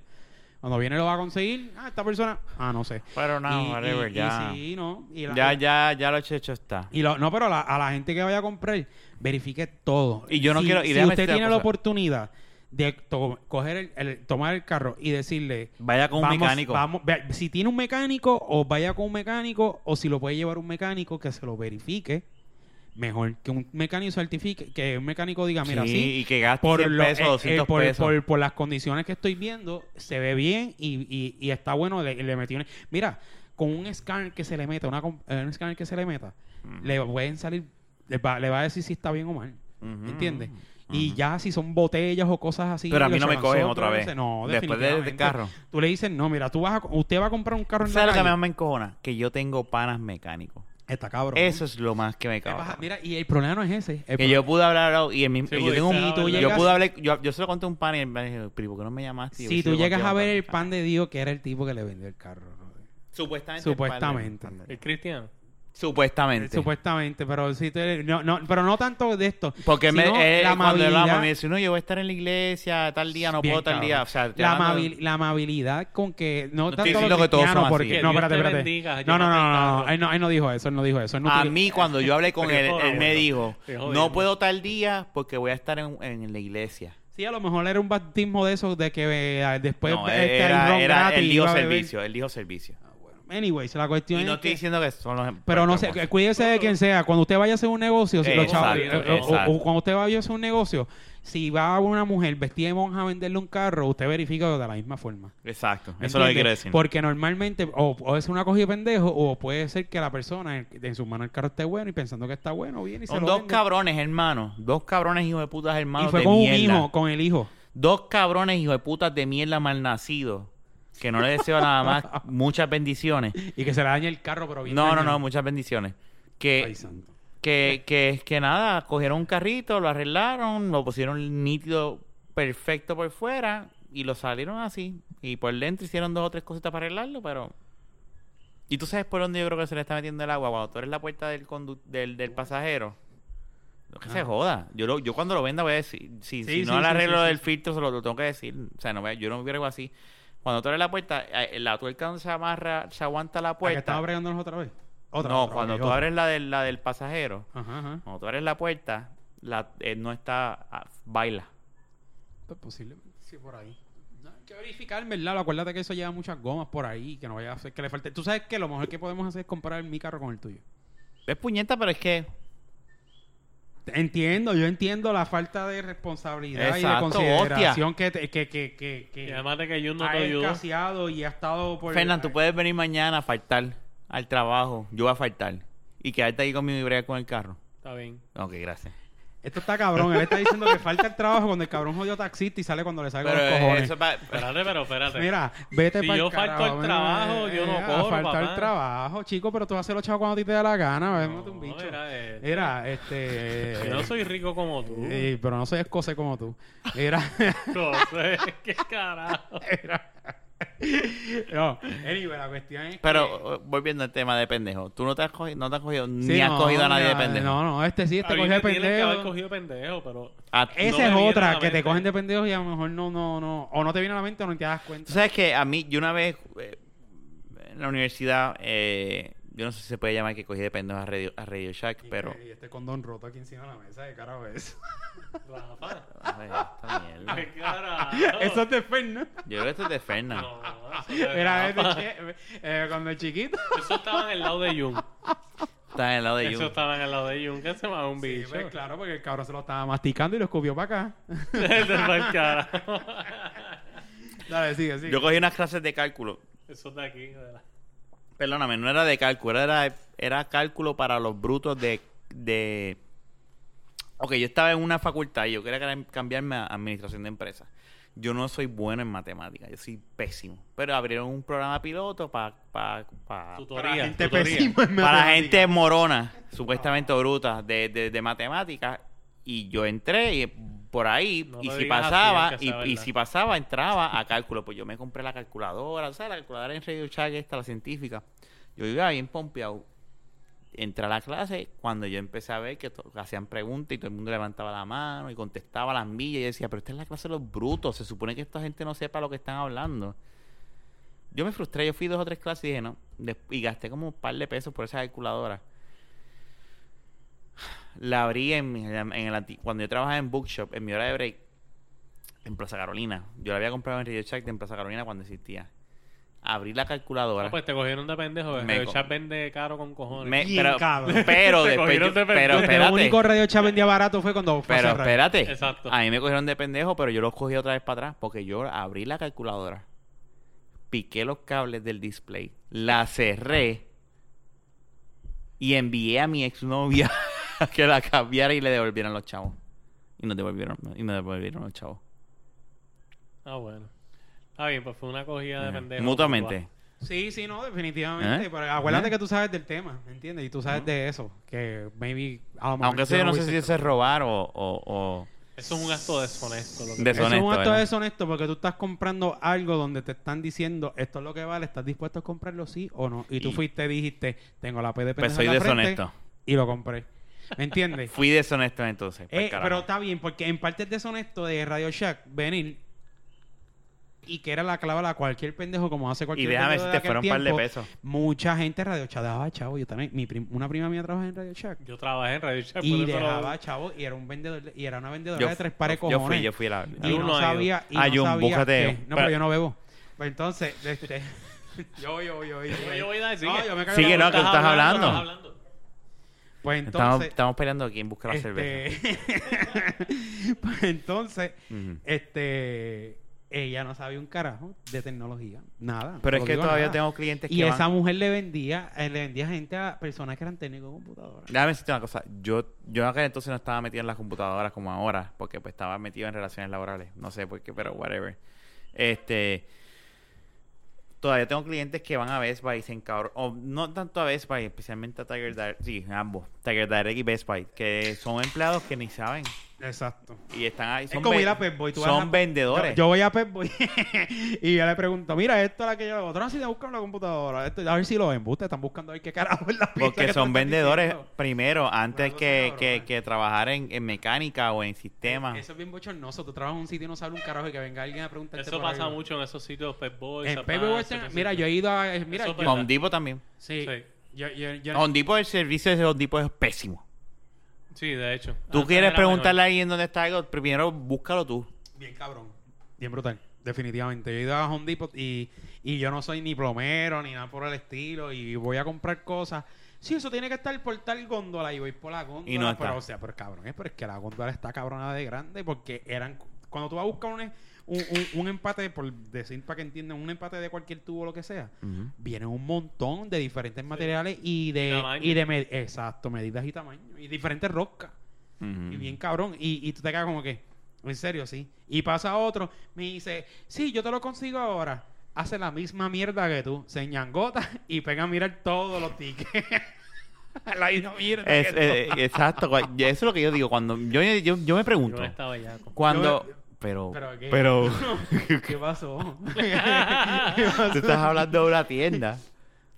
cuando viene lo va a conseguir ah esta persona ah no sé Pero no, y, whatever, y- y ya. sí, no y la- Ya, ya, ya lo hecho, hecho está. y lo- no, pero la- a la gente que vaya a comprar, verifique todo. Y yo no si, quiero- y si usted tiene la cosa. oportunidad de to- coger el, el- tomar el carro y decirle. Vaya con un mecánico. Vamos, vea, si tiene un mecánico, o vaya con un mecánico, o si lo puede llevar un mecánico que se lo verifique. Mejor que un mecánico certifique, que un mecánico diga, mira, sí, sí, y que gaste por, 100 lo- pesos, eh, eh, 200 por, pesos. por- por las condiciones que estoy viendo, se ve bien y, y- y está bueno. Le, le metí un- Mira, con un escáner que se le meta, una, eh, un escáner que se le meta, le pueden salir, le va, le va a decir si está bien o mal. ¿Entiendes? Y ya si son botellas o cosas así. Pero a mí no me cogen otra vez. No, Después de- del definitivamente. carro. Tú le dices, no, mira, tú vas a, usted va a comprar un carro en la ¿Sabes lo que calle. más me encojona? Que yo tengo panas mecánicos. Está cabrón. Eso es lo más que me caga. Mira, y el problema no es ese. El Que yo pude hablar y el mismo, Sí, yo tengo un, pudiste tú yo llegas- pude hablar, yo, yo se lo conté a un pan y él me dijo, pero ¿por qué no me llamaste? Yo, Si "Sí, tú lo llegas conté a ver el pan". de Dios, que era el tipo que le vendió el carro. brother. Supuestamente. Supuestamente. El cristiano. Supuestamente. Supuestamente, pero sí te- no, no, pero no tanto de esto. Porque me, él, la cuando hablamos amabilidad- me dice, no, yo voy a estar en la iglesia tal día, no Bien, puedo tal cabrón. día. O sea, estoy la, hablando- amabil- la amabilidad con que no, tanto diciendo los que todos son porque Que no espérate te espérate bendiga, no no no el él no él no dijo eso él no dijo eso él no A mí, cuando yo hablé con él, él me dijo, no puedo tal día porque voy a estar en, en la iglesia. sí a lo mejor era un bautismo de esos de que eh, después no, este, era, ron era- él dijo servicio, él dijo servicio. Anyways la cuestión Y no es estoy que- diciendo que son los pero no sé, cuídese de quien sea. Cuando usted vaya a hacer un negocio, si los chavos- Exacto, eh, o- o- exacto. o cuando usted vaya a hacer un negocio, si va a una mujer vestida de monja a venderle un carro, usted verifica de la misma forma. Exacto, eso ¿Me es lo que entiende? quiero decir. Porque normalmente o puede ser una cogida de pendejo o puede ser que la persona en, en su mano el carro esté bueno y pensando que está bueno, viene y se Son lo dos vende. cabrones, hermano. Dos cabrones hijos de putas Y hermanos fue de con un mierda. hijo, con el hijo. Dos cabrones hijos de putas de mierda malnacidos. Que no le deseo nada más muchas bendiciones. Y que se le dañe el carro, pero bien No, no, dañado. no, muchas bendiciones. Que, Ay, santo. que, que, que nada, cogieron un carrito, lo arreglaron, lo pusieron nítido, perfecto por fuera y lo salieron así. Y por dentro hicieron dos o tres cositas para arreglarlo, pero... ¿Y tú sabes por dónde yo creo que se le está metiendo el agua? Cuando tú eres la puerta del, condu- del, del pasajero. No que se Ah. joda. Yo, lo- yo cuando lo venda voy a decir... Si, Sí, si no sí, arreglo sí, sí. del filtro, se lo, lo tengo que decir. O sea, no voy a- yo no quiero algo así. Cuando tú eres la puerta, eh, la tuerca donde se amarra, se aguanta la ¿A que puerta. estaba bregándonos otra vez? Otra, no, otra, cuando tú otra. abres la del, la del pasajero, Ajá, ajá. cuando tú abres la puerta, la, eh, no está, ah, baila. Pues posiblemente sí, por ahí. No, hay que verificar, ¿verdad? Acuérdate que eso lleva muchas gomas por ahí, que no vaya a hacer que le falte. Tú sabes que lo mejor que podemos hacer es comparar mi carro con el tuyo. Es puñeta, pero es que Entiendo, yo entiendo la falta de responsabilidad Exacto, y de consideración que, te- que, que, que, que Y además de que Jun no ha y ha estado por... Fernán, tú puedes venir mañana a faltar al trabajo, yo voy a faltar, y quedarte ahí conmigo y bregar con el carro. Está bien. Ok, gracias. Esto está cabrón. Él está diciendo que falta el trabajo cuando el cabrón jodió taxista y sale cuando le salga Pero los eh, cojones. eso pa- Espérate, pero espérate. Mira, vete Si para yo falto al trabajo, yo no cobro, Falta papá. al trabajo, chico, pero tú vas a hacer los chavos cuando a ti te da la gana. Vémote un No, bicho. mira, eh, Era, este... Yo no soy rico como tú. eh, pero no soy escocés como tú. Era... No sé, qué carajo. era- no, anyway, la cuestión es pero eh, volviendo al tema de pendejo, tú no te has cogido, no te has cogido, Sí, ni has cogido a nadie de pendejo. No, no, este sí, este cogió de que haber pendejo. cogido pendejo, pero... Ah, no Esa es otra, que te cogen de pendejos y a lo mejor no, no, no, o no te viene a la mente o no te das Tú cuenta. sabes que a mí, yo una vez eh, en la universidad, eh, yo no sé si se puede llamar que cogí de pendejo a Radio, a Radio Shack, pero... Y este condón roto aquí encima de la mesa, ¿qué carajo es? Rafa, Ay, esta mierda. carajo. Eso es de Fern, ¿no? Yo creo que esto es de Fernan. No, eso es Era este eh, cuando es chiquito. Eso estaba en el lado de Jun. Está en el lado de Eso Jun. estaba en el lado de Jun, que se llama un Sí, bicho. pues, claro, porque el cabrón se lo estaba masticando y lo escupió para acá. Carajo. Dale, sigue, sigue. Yo cogí unas clases de cálculo. Eso de aquí, ¿verdad? Perdóname, no era de cálculo, era, era cálculo para los brutos de, de... Ok, yo estaba en una facultad y yo quería cam- cambiarme a administración de empresas. Yo no soy bueno en matemáticas, yo soy pésimo. Pero abrieron un programa piloto para pa, pa- Tutoría. gente tutoría. pésima en para gente morona, supuestamente bruta, de, de, de matemáticas. Y yo entré y por ahí, No y si así, pasaba, y, sea si pasaba, entraba a cálculo. Pues yo me compré la calculadora, ¿sabes? La calculadora en Radio Shack esta, la científica. Yo iba bien pompeado. Entré a la clase cuando yo empecé a ver que hacían preguntas y todo el mundo levantaba la mano y contestaba las millas. Y decía, pero esta es la clase de los brutos. Se supone que esta gente no sepa lo que están hablando. Yo me frustré. Yo fui dos o tres clases y dije, no. Y gasté como un par de pesos por esa calculadora. La abrí en, mi- en el anti- cuando yo trabajaba en Bookshop, en mi hora de break, en Plaza Carolina. Yo la había comprado en Radio Shack en Plaza Carolina cuando existía. Abrí la calculadora. Ah, pues te cogieron de pendejo. El co- chat vende caro con cojones. Me- pero, pero Te después yo- de pero espérate. Lo único Radio Chat vendía barato fue cuando fue Pero espérate. Exacto. A mí me cogieron de pendejo, pero yo los cogí otra vez para atrás porque yo abrí la calculadora, piqué los cables del display, la cerré y envié a mi exnovia que la cambiara y le devolvieran los chavos. Y nos devolvieron, y me devolvieron los chavos. Ah, bueno. Está bien, pues fue una cogida de pendejo. Mutuamente. Sí, sí, no, definitivamente. ¿Eh? Pero acuérdate ¿Eh? que tú sabes del tema, ¿me entiendes? Y tú sabes de eso. Que maybe. mejor Aunque eso yo no sé si eso es robar o, o, o, Eso es un acto deshonesto. Lo que De- Eso es un ¿verdad? deshonesto porque tú estás comprando algo donde te están diciendo esto es lo que vale, ¿estás dispuesto a comprarlo sí o no? Y tú Y- fuiste, dijiste, tengo la P de Pues soy en la frente deshonesto. y lo compré. ¿Me entiendes? Fui deshonesto entonces. pa'l Eh, pero está bien, porque en parte es deshonesto de Radio Shack venir y que era la clave a cualquier pendejo como hace y cualquier déjame pendejo si te fueron un par de tiempo. pesos. Mucha gente en Radio Shack dejaba chavo. Yo también, mi prim- una prima mía trabaja en Radio Shack. Yo trabajé en Radio Shack. Y por eso lo- dejaba chavo y era un vendedor de- y era una vendedora Yo, de tres pares yo cojones. fui, yo fui a la... y Uno no sabía y no Jun, sabía búscate- que- no pero yo no bebo pues entonces este yo yo yo yo Yo- yo voy a decir no, yo me cago Sigue, no, que boca. estás hablando. Pues Estamos, entonces estamos peleando quién busca la cerveza. este pues entonces este ella no sabía un carajo de tecnología nada Pero es que todavía nada. tengo clientes que y van- esa mujer le vendía eh, le vendía gente a personas que eran técnicos de computadora Déjame decirte una cosa. Yo, yo en aquel entonces no estaba metido en las computadoras como ahora, porque pues estaba metido en relaciones laborales. No sé por qué, pero whatever. Este. Todavía tengo clientes que van a Best Buy y se. O no tanto a Best Buy, especialmente a Tiger Direct. Sí, ambos. Tiger Direct y Best Buy. Que son empleados que ni saben. Exacto Y están ahí. es Son, como ven- ir a Pep Boy. tú vas son a- vendedores. Yo, yo voy a Pep Boy y yo le pregunto, mira, esto es la que yo... Otra sí te buscan la computadora. Esto, a ver si lo ven. Te están buscando a ver qué carajo es la Porque que son vendedores diciendo. primero, antes que, que, que trabajar en, en mecánica o en sistemas. Eso es bien bochornoso. Tú trabajas en un sitio y no sabes un carajo y que venga alguien a preguntarte Eso pasa algo. mucho en esos sitios Pep Boys. En Pep Boy, mira, yo he ido a... eh, Mira, yo- Depot también. sí. Sí. Yo, yo, yo- Home Depot, el servicio de Home Depot es pésimo. Sí, de hecho. Tú Antes quieres preguntarle a alguien dónde está algo, primero búscalo tú. Bien cabrón. Bien brutal. Definitivamente. Yo he ido a Home Depot y, y yo no soy ni plomero ni nada por el estilo y voy a comprar cosas. Sí, eso tiene que estar por tal góndola y voy por la góndola. Y no está. Pero, o sea, pero cabrón, es pero es que la góndola está cabrona de grande porque eran... Cuando tú vas a buscar un, un, un- un empate, por decir para que entiendan, un empate de cualquier tubo o lo que sea, vienen un montón de diferentes materiales y de... Tamaño. Y de med- exacto, medidas y tamaños. Y diferentes roscas. Y bien cabrón. Y, y tú te quedas como que, en serio, sí. Y pasa otro, me dice, sí, yo te lo consigo ahora. Hace la misma mierda que tú. Se ñangota y pega a mirar todos los tickets. la misma mierda Es- que eh, exacto, eso es lo que yo digo. Cuando yo, yo, yo me pregunto, Yo cuando. Yo- pero, ¿Pero qué? pero, ¿Qué pasó? tú estás hablando de una tienda.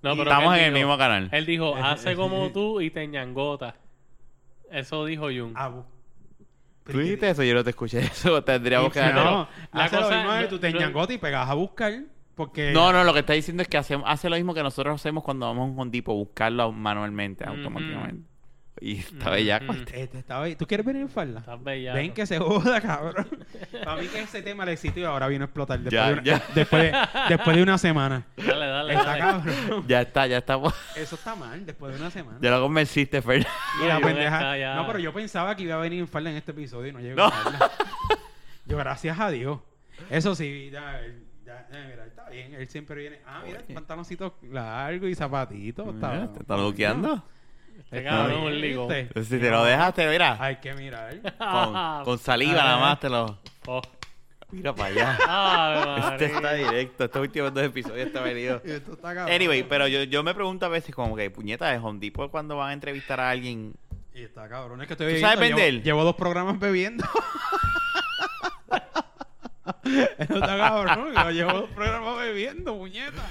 No, y pero estamos en el mismo canal. Él dijo, hace como tú y te ñangota. Eso dijo Jun. Ah, bu- ¿Tú dijiste eso? Yo no te escuché eso. Tendríamos que no, La hace lo cosa- mismo de tú te ñangota y pegas a buscar porque... No, no, lo que está diciendo es que hace, hace lo mismo que nosotros hacemos cuando vamos a un Depot, buscarlo manualmente, automáticamente. Y está Mm, bellaco. mm. Este, ahí. ¿Tú quieres venir en falda? Estás bellaco. Ven que se joda, cabrón. Para mí que ese tema le existió y ahora vino a explotar después, Ya, de, una, ya. después, de, después de una semana. Dale, dale, Está dale. cabrón. Ya está, ya está. Eso está mal, después de una semana. Ya lo convenciste, Fer. Y la pendeja- está ya. No, pero yo pensaba que iba a venir en falda en este episodio y no llegó No. Yo, gracias a Dios. Eso sí, ya, ya, ya, mira, está bien. Él siempre viene. Ah, mira, pantaloncitos largos y zapatitos. Está, Mira, ¿Te está luqueando? Este cabrón un ligo. ¿Viste? Si te lo dejaste, mira. Hay que mirar. Con, con saliva Ah. nada más te lo... Oh. Mira para allá. Ave Este está directo. Estos últimos dos episodios está venido. Esto está cabrón. Anyway, pero yo, yo me pregunto a veces como que, puñeta, de Home Depot cuando van a entrevistar a alguien... Y está cabrón. Es que estoy ¿Tú bebiendo. sabes llevo- vender? Llevo, dos programas bebiendo. Eso está cabrón. Yo llevo dos programas bebiendo, puñeta.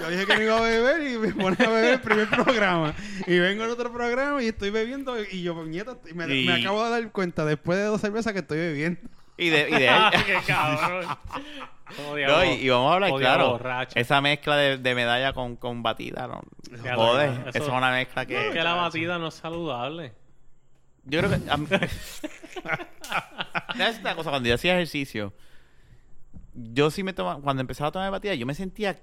Yo dije que no iba a beber y me pone a beber el primer programa. Y vengo en otro programa y estoy bebiendo. Y yo, puñeta, y me, Y- me acabo de dar cuenta después de dos cervezas que estoy bebiendo. Y de, y de ahí... qué cabrón. No, y, y vamos a hablar claro. borracho. Esa mezcla de, de medalla con, con batida, no. Joder, no, eso, eso- es una mezcla que. Es que la batida no es saludable. Yo creo que. mí- ¿Sabes una cosa? Cuando yo hacía ejercicio, yo sí me tomaba. Cuando empezaba a tomar batida, yo me sentía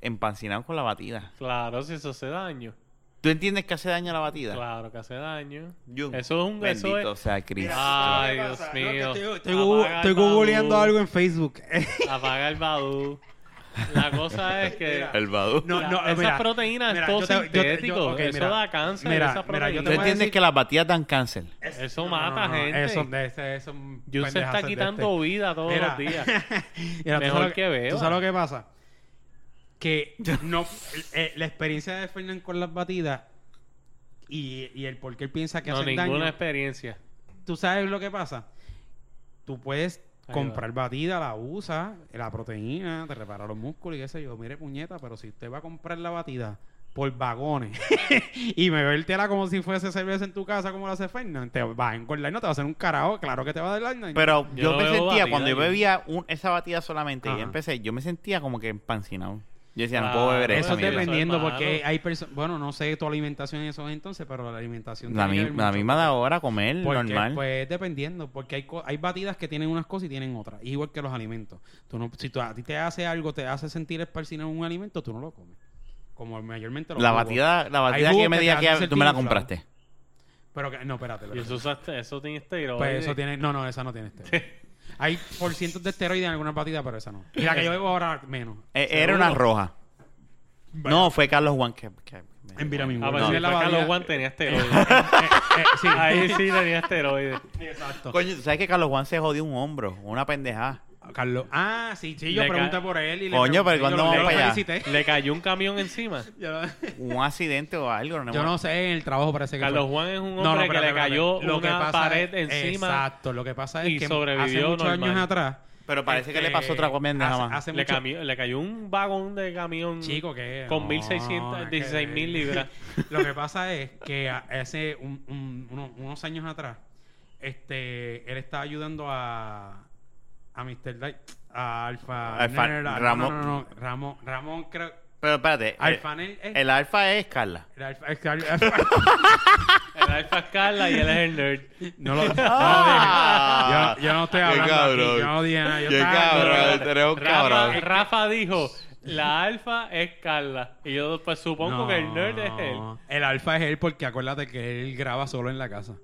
empancinado con la batida. Claro, si eso hace daño. ¿Tú entiendes que hace daño la batida? Claro que hace daño. Eso es un eso Bendito es, sea Cristo. Ay, ¿Qué Dios mío. No, estoy googleando algo en Facebook. Apaga el Badu. La cosa es que Mira. El Badu. No, no, esas mira, proteínas mira, es todo yo te- yo yo- sintético. ok, eso mira, da cáncer. mira, esas mira, yo ¿Tú te entiendes decir- que las batidas dan cáncer? Eso No, mata no, no, gente. Eso, de ese, eso Jun se está de quitando este. vida todos Mira, los días. Mira, ¿tú Mejor que beba. ¿Tú sabes lo que pasa? Que no, eh, la experiencia de Fernán con las batidas y, y el por qué él piensa que No, hacen ninguna daño. experiencia. ¿Tú sabes lo que pasa? tú puedes comprar batida, la usas, la proteína, te repara los músculos y qué sé yo. Mire, puñeta, pero si usted va a comprar la batida por vagones y me bebértela como si fuese cerveza en tu casa como lo hace Fernan, te vas a engordar y no te va a hacer un carajo. Claro que te va a dar daño. Pero Yo me sentía, batida, cuando yo yo- bebía un- esa batida solamente Ajá. y empecé, yo me sentía como que empancinado. Yo decía, no puedo beber Eso mierda. dependiendo Eso es porque hay personas, bueno, no sé tu alimentación en esos entonces, pero la alimentación La, mi- la misma de ahora, comer Porque, normal. Pues dependiendo, porque hay, co- hay batidas que tienen unas cosas y tienen otras, igual que los alimentos. Tú no, si tú, a ti te hace algo, te hace sentir esparcido en un alimento, tú no lo comes. Como mayormente los la batida, la batida que me que te diga hacen que tú me la compraste. Pero que, no, espérate. Y eso, usaste, eso tiene esteroides. Pues eso tiene, no, no, esa no tiene esteroides. hay por cientos de esteroides en algunas batidas, pero esa no. Y la que yo bebo ahora menos. Eh, era una roja. No, fue Carlos Juan que... que- En Vitamin Ah, pues No, si Sí, la Carlos batida- Juan tenía esteroides. Eh, sí. Ahí sí tenía esteroides. Exacto. Coño, ¿tú sabes que Carlos Juan se jodió un hombro? Una pendejada. Carlos. Ah, sí, sí, yo Le ca- pregunté por él y le Coño, pregunté, pero ¿cuándo yo lo- vamos yo lo para allá? felicité. Le cayó un camión encima. Yo, Un accidente o algo. No yo no sé, en el trabajo parece que Carlos fue. Juan es un hombre No, no, que espérate, le espérate. cayó Lo que una pasa pared es- encima. Exacto, lo que pasa es y que sobrevivió hace muchos normal. años atrás. Pero parece que este, le pasó otra pendeja hace- más. hace Le, mucho- camió- le cayó un vagón de camión Chico, que con no, 1600, es 16.000 que- libras. Lo que pasa es que a- hace un- un- uno- unos años atrás, este, él estaba ayudando a a Mr. Light, a Alfa, Alfa- Nerd, a- Ramón- no, no, no, Ramón, Ramón creo, Pero espérate. Alfa el, Nerd es- el alfa es Carla. el Alfa- es que Al- Alfa- El Alfa Carla y él es el nerd. no lo, no lo dije. Ah, yo, yo no estoy qué hablando aquí, cabrón. yo no dije nada, yo Qué estaba- cabrón, tenemos Rafa, cabrón. Rafa dijo, la alfa es Carla. Y yo pues supongo No, que el nerd es él. El alfa es él porque acuérdate que él graba solo en la casa.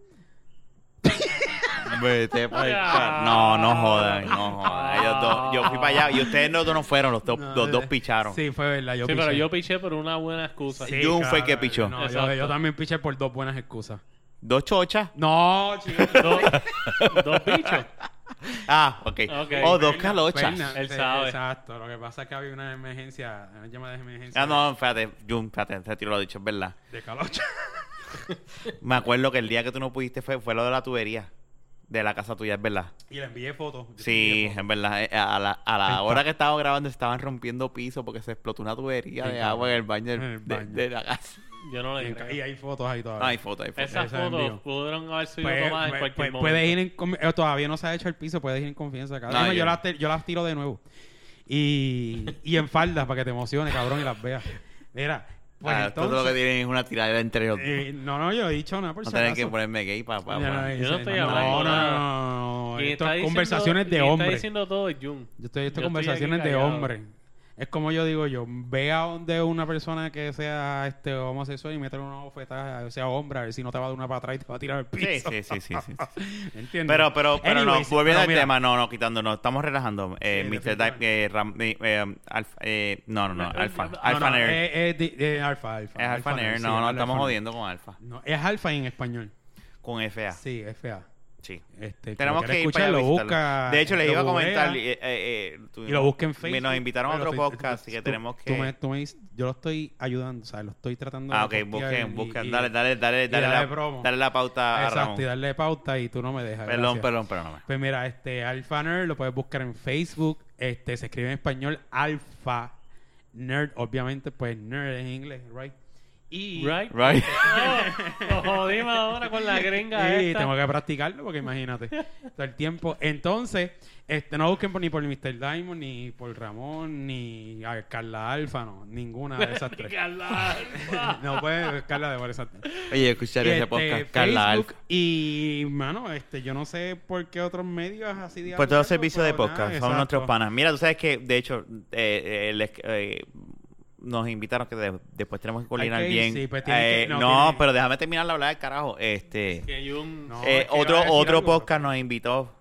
Vete pa'l car- No, no jodan, no jodan. Ellos dos, yo fui para allá y ustedes no, no fueron, los, dos- los dos picharon. Sí, fue verdad. Yo sí, pero piché. yo piché por una buena excusa. Sí, Jun fue el que pichó. no, yo, Exacto. yo también piché por dos buenas excusas. Dos chochas. No, chico. Dos, dos bichos. Ah, ok. Ok. O dos Fernan, calochas. Fernan, Él sí, sabe. Exacto. Lo que pasa es que había una emergencia, una llamada de emergencia Ah, no, espérate, Jun, espérate, ese tiro lo he dicho, es verdad. de calocha. Me acuerdo que el día que tú no pudiste fue, fue lo de la tubería de la casa tuya, es verdad. Y le envié fotos. Yo Sí, envié es fotos. verdad. Eh, A la, a la hora que estábamos grabando estaban rompiendo piso porque se explotó una tubería de agua en el baño, del- En el de, baño. de la casa. Yo no le Y creo. hay fotos ahí todavía. No, hay foto, hay foto. Esas Esa fotos pudieron haber sido Pues, tomadas en pues, cualquier pues, momento. puedes ir en eh, todavía no se ha hecho el piso, puedes ir en confianza. Cabrón. No, más, yo- yo, las te- yo las tiro de nuevo. Y, y en faldas para que te emociones, cabrón, y las veas. Mira, pues Ah, entonces... todo lo que tienen es una tiradera entre los dos. eh, no, no, yo he dicho nada por no si tienen que acaso. ponerme gay para... No, no, Yo no estoy no, hablando No, no, no, Esto es diciendo- conversaciones de quien está hombre. diciendo todo es Jun. Yo estoy esto conversaciones de hombre. Es como yo digo yo, vea donde una persona que sea este homosexual y métele una bofetada, sea hombre, a ver si no te va a dar una para atrás y te va a tirar al Sí, piso. sí, sí, sí, sí. ¿Entiendes? Pero, pero, pero Anyways, no, volviendo al tema, no, no, quitándonos, estamos relajando. Eh, Sí, Mr. Di- eh, Ram- eh, eh, Alfa, eh, no, no, no, Alfa, No, Alfa no. Es, es di- es alfa, alfa. es Alfa sí, no, no, alfa estamos jodiendo con Alfa. No, es alfa en español. Con FA, Sí, FA. Sí. Este, Tenemos que ir para allá a lo busca. De hecho, les lo iba a comentar. eh, eh, eh, tuvimos- Y lo busquen en Facebook. Nos invitaron a otro estoy- podcast, así que tú- tenemos tú que. me- tú me yo lo estoy ayudando, o sea, lo estoy tratando Ah, ok, busquen, busquen. Dale, dale, dale, dale, la, promo. dale la pauta a Exacto, Ramón. y darle pauta y tú no me dejas. Perdón, gracias. perdón, perdón. Pues mira, este Alpha Nerd lo puedes buscar en Facebook. Este se escribe en español Alpha Nerd, obviamente, pues nerd en inglés, right? Y, Right? Right. Oh, nos jodimos ahora con la gringa y esta. tengo que practicarlo porque imagínate todo el tiempo. Entonces, este no busquen por- ni por Mr. Diamond, ni por Ramón, ni a Carla Alfa, no, ninguna de esas tres. Carla. no puedes buscarla de por esas tres. Oye, escuchar ese este, podcast. Carla Alfa. Y, mano, este, yo no sé por qué otros medios así de Pues todos los servicios de podcast nada, son exacto. nuestros panas. Mira, tú sabes que, de hecho, eh, eh, les- eh, nos invitaron que de- después tenemos que coordinar bien. sí, pues tienen Eh, que- no, pero déjame terminar de hablar, carajo. Este, Que Jun... No, eh, es que iba otro otro algo, podcast nos invitó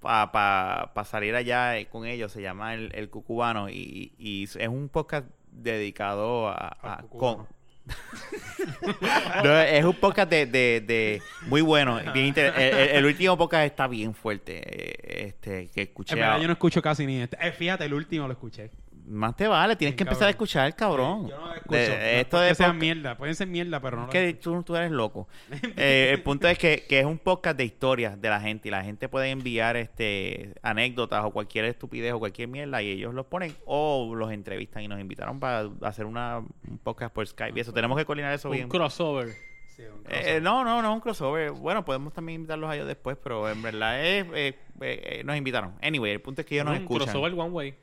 para pa, pa salir allá eh, con ellos. Se llama El, el Cucubano y, y es un podcast dedicado a, con, No, es un podcast de, de, de muy bueno. bien inter- el, el- el último podcast está bien fuerte. eh, Este, que escuché. En verdad, a- yo no escucho casi ni este. Eh, fíjate, el último lo escuché. Más te vale, tienes que empezar cabrón. a escuchar, cabrón. Yo no lo escucho. De- No es esto de podcast- mierda. Pueden ser mierda, pero no Es que tú, tú eres loco. Eh, el punto es que, que es un podcast de historias de la gente y la gente puede enviar este anécdotas o cualquier estupidez o cualquier mierda y ellos los ponen o los entrevistan y nos invitaron para hacer una, un podcast por Skype y eso. Tenemos que coordinar eso Un bien. crossover. Sí, un Eh, no, no, no, un crossover. Bueno, podemos también invitarlos a ellos después, pero en verdad es, eh, eh, eh, nos invitaron. Anyway, el punto es que ellos nos un escuchan. crossover one way.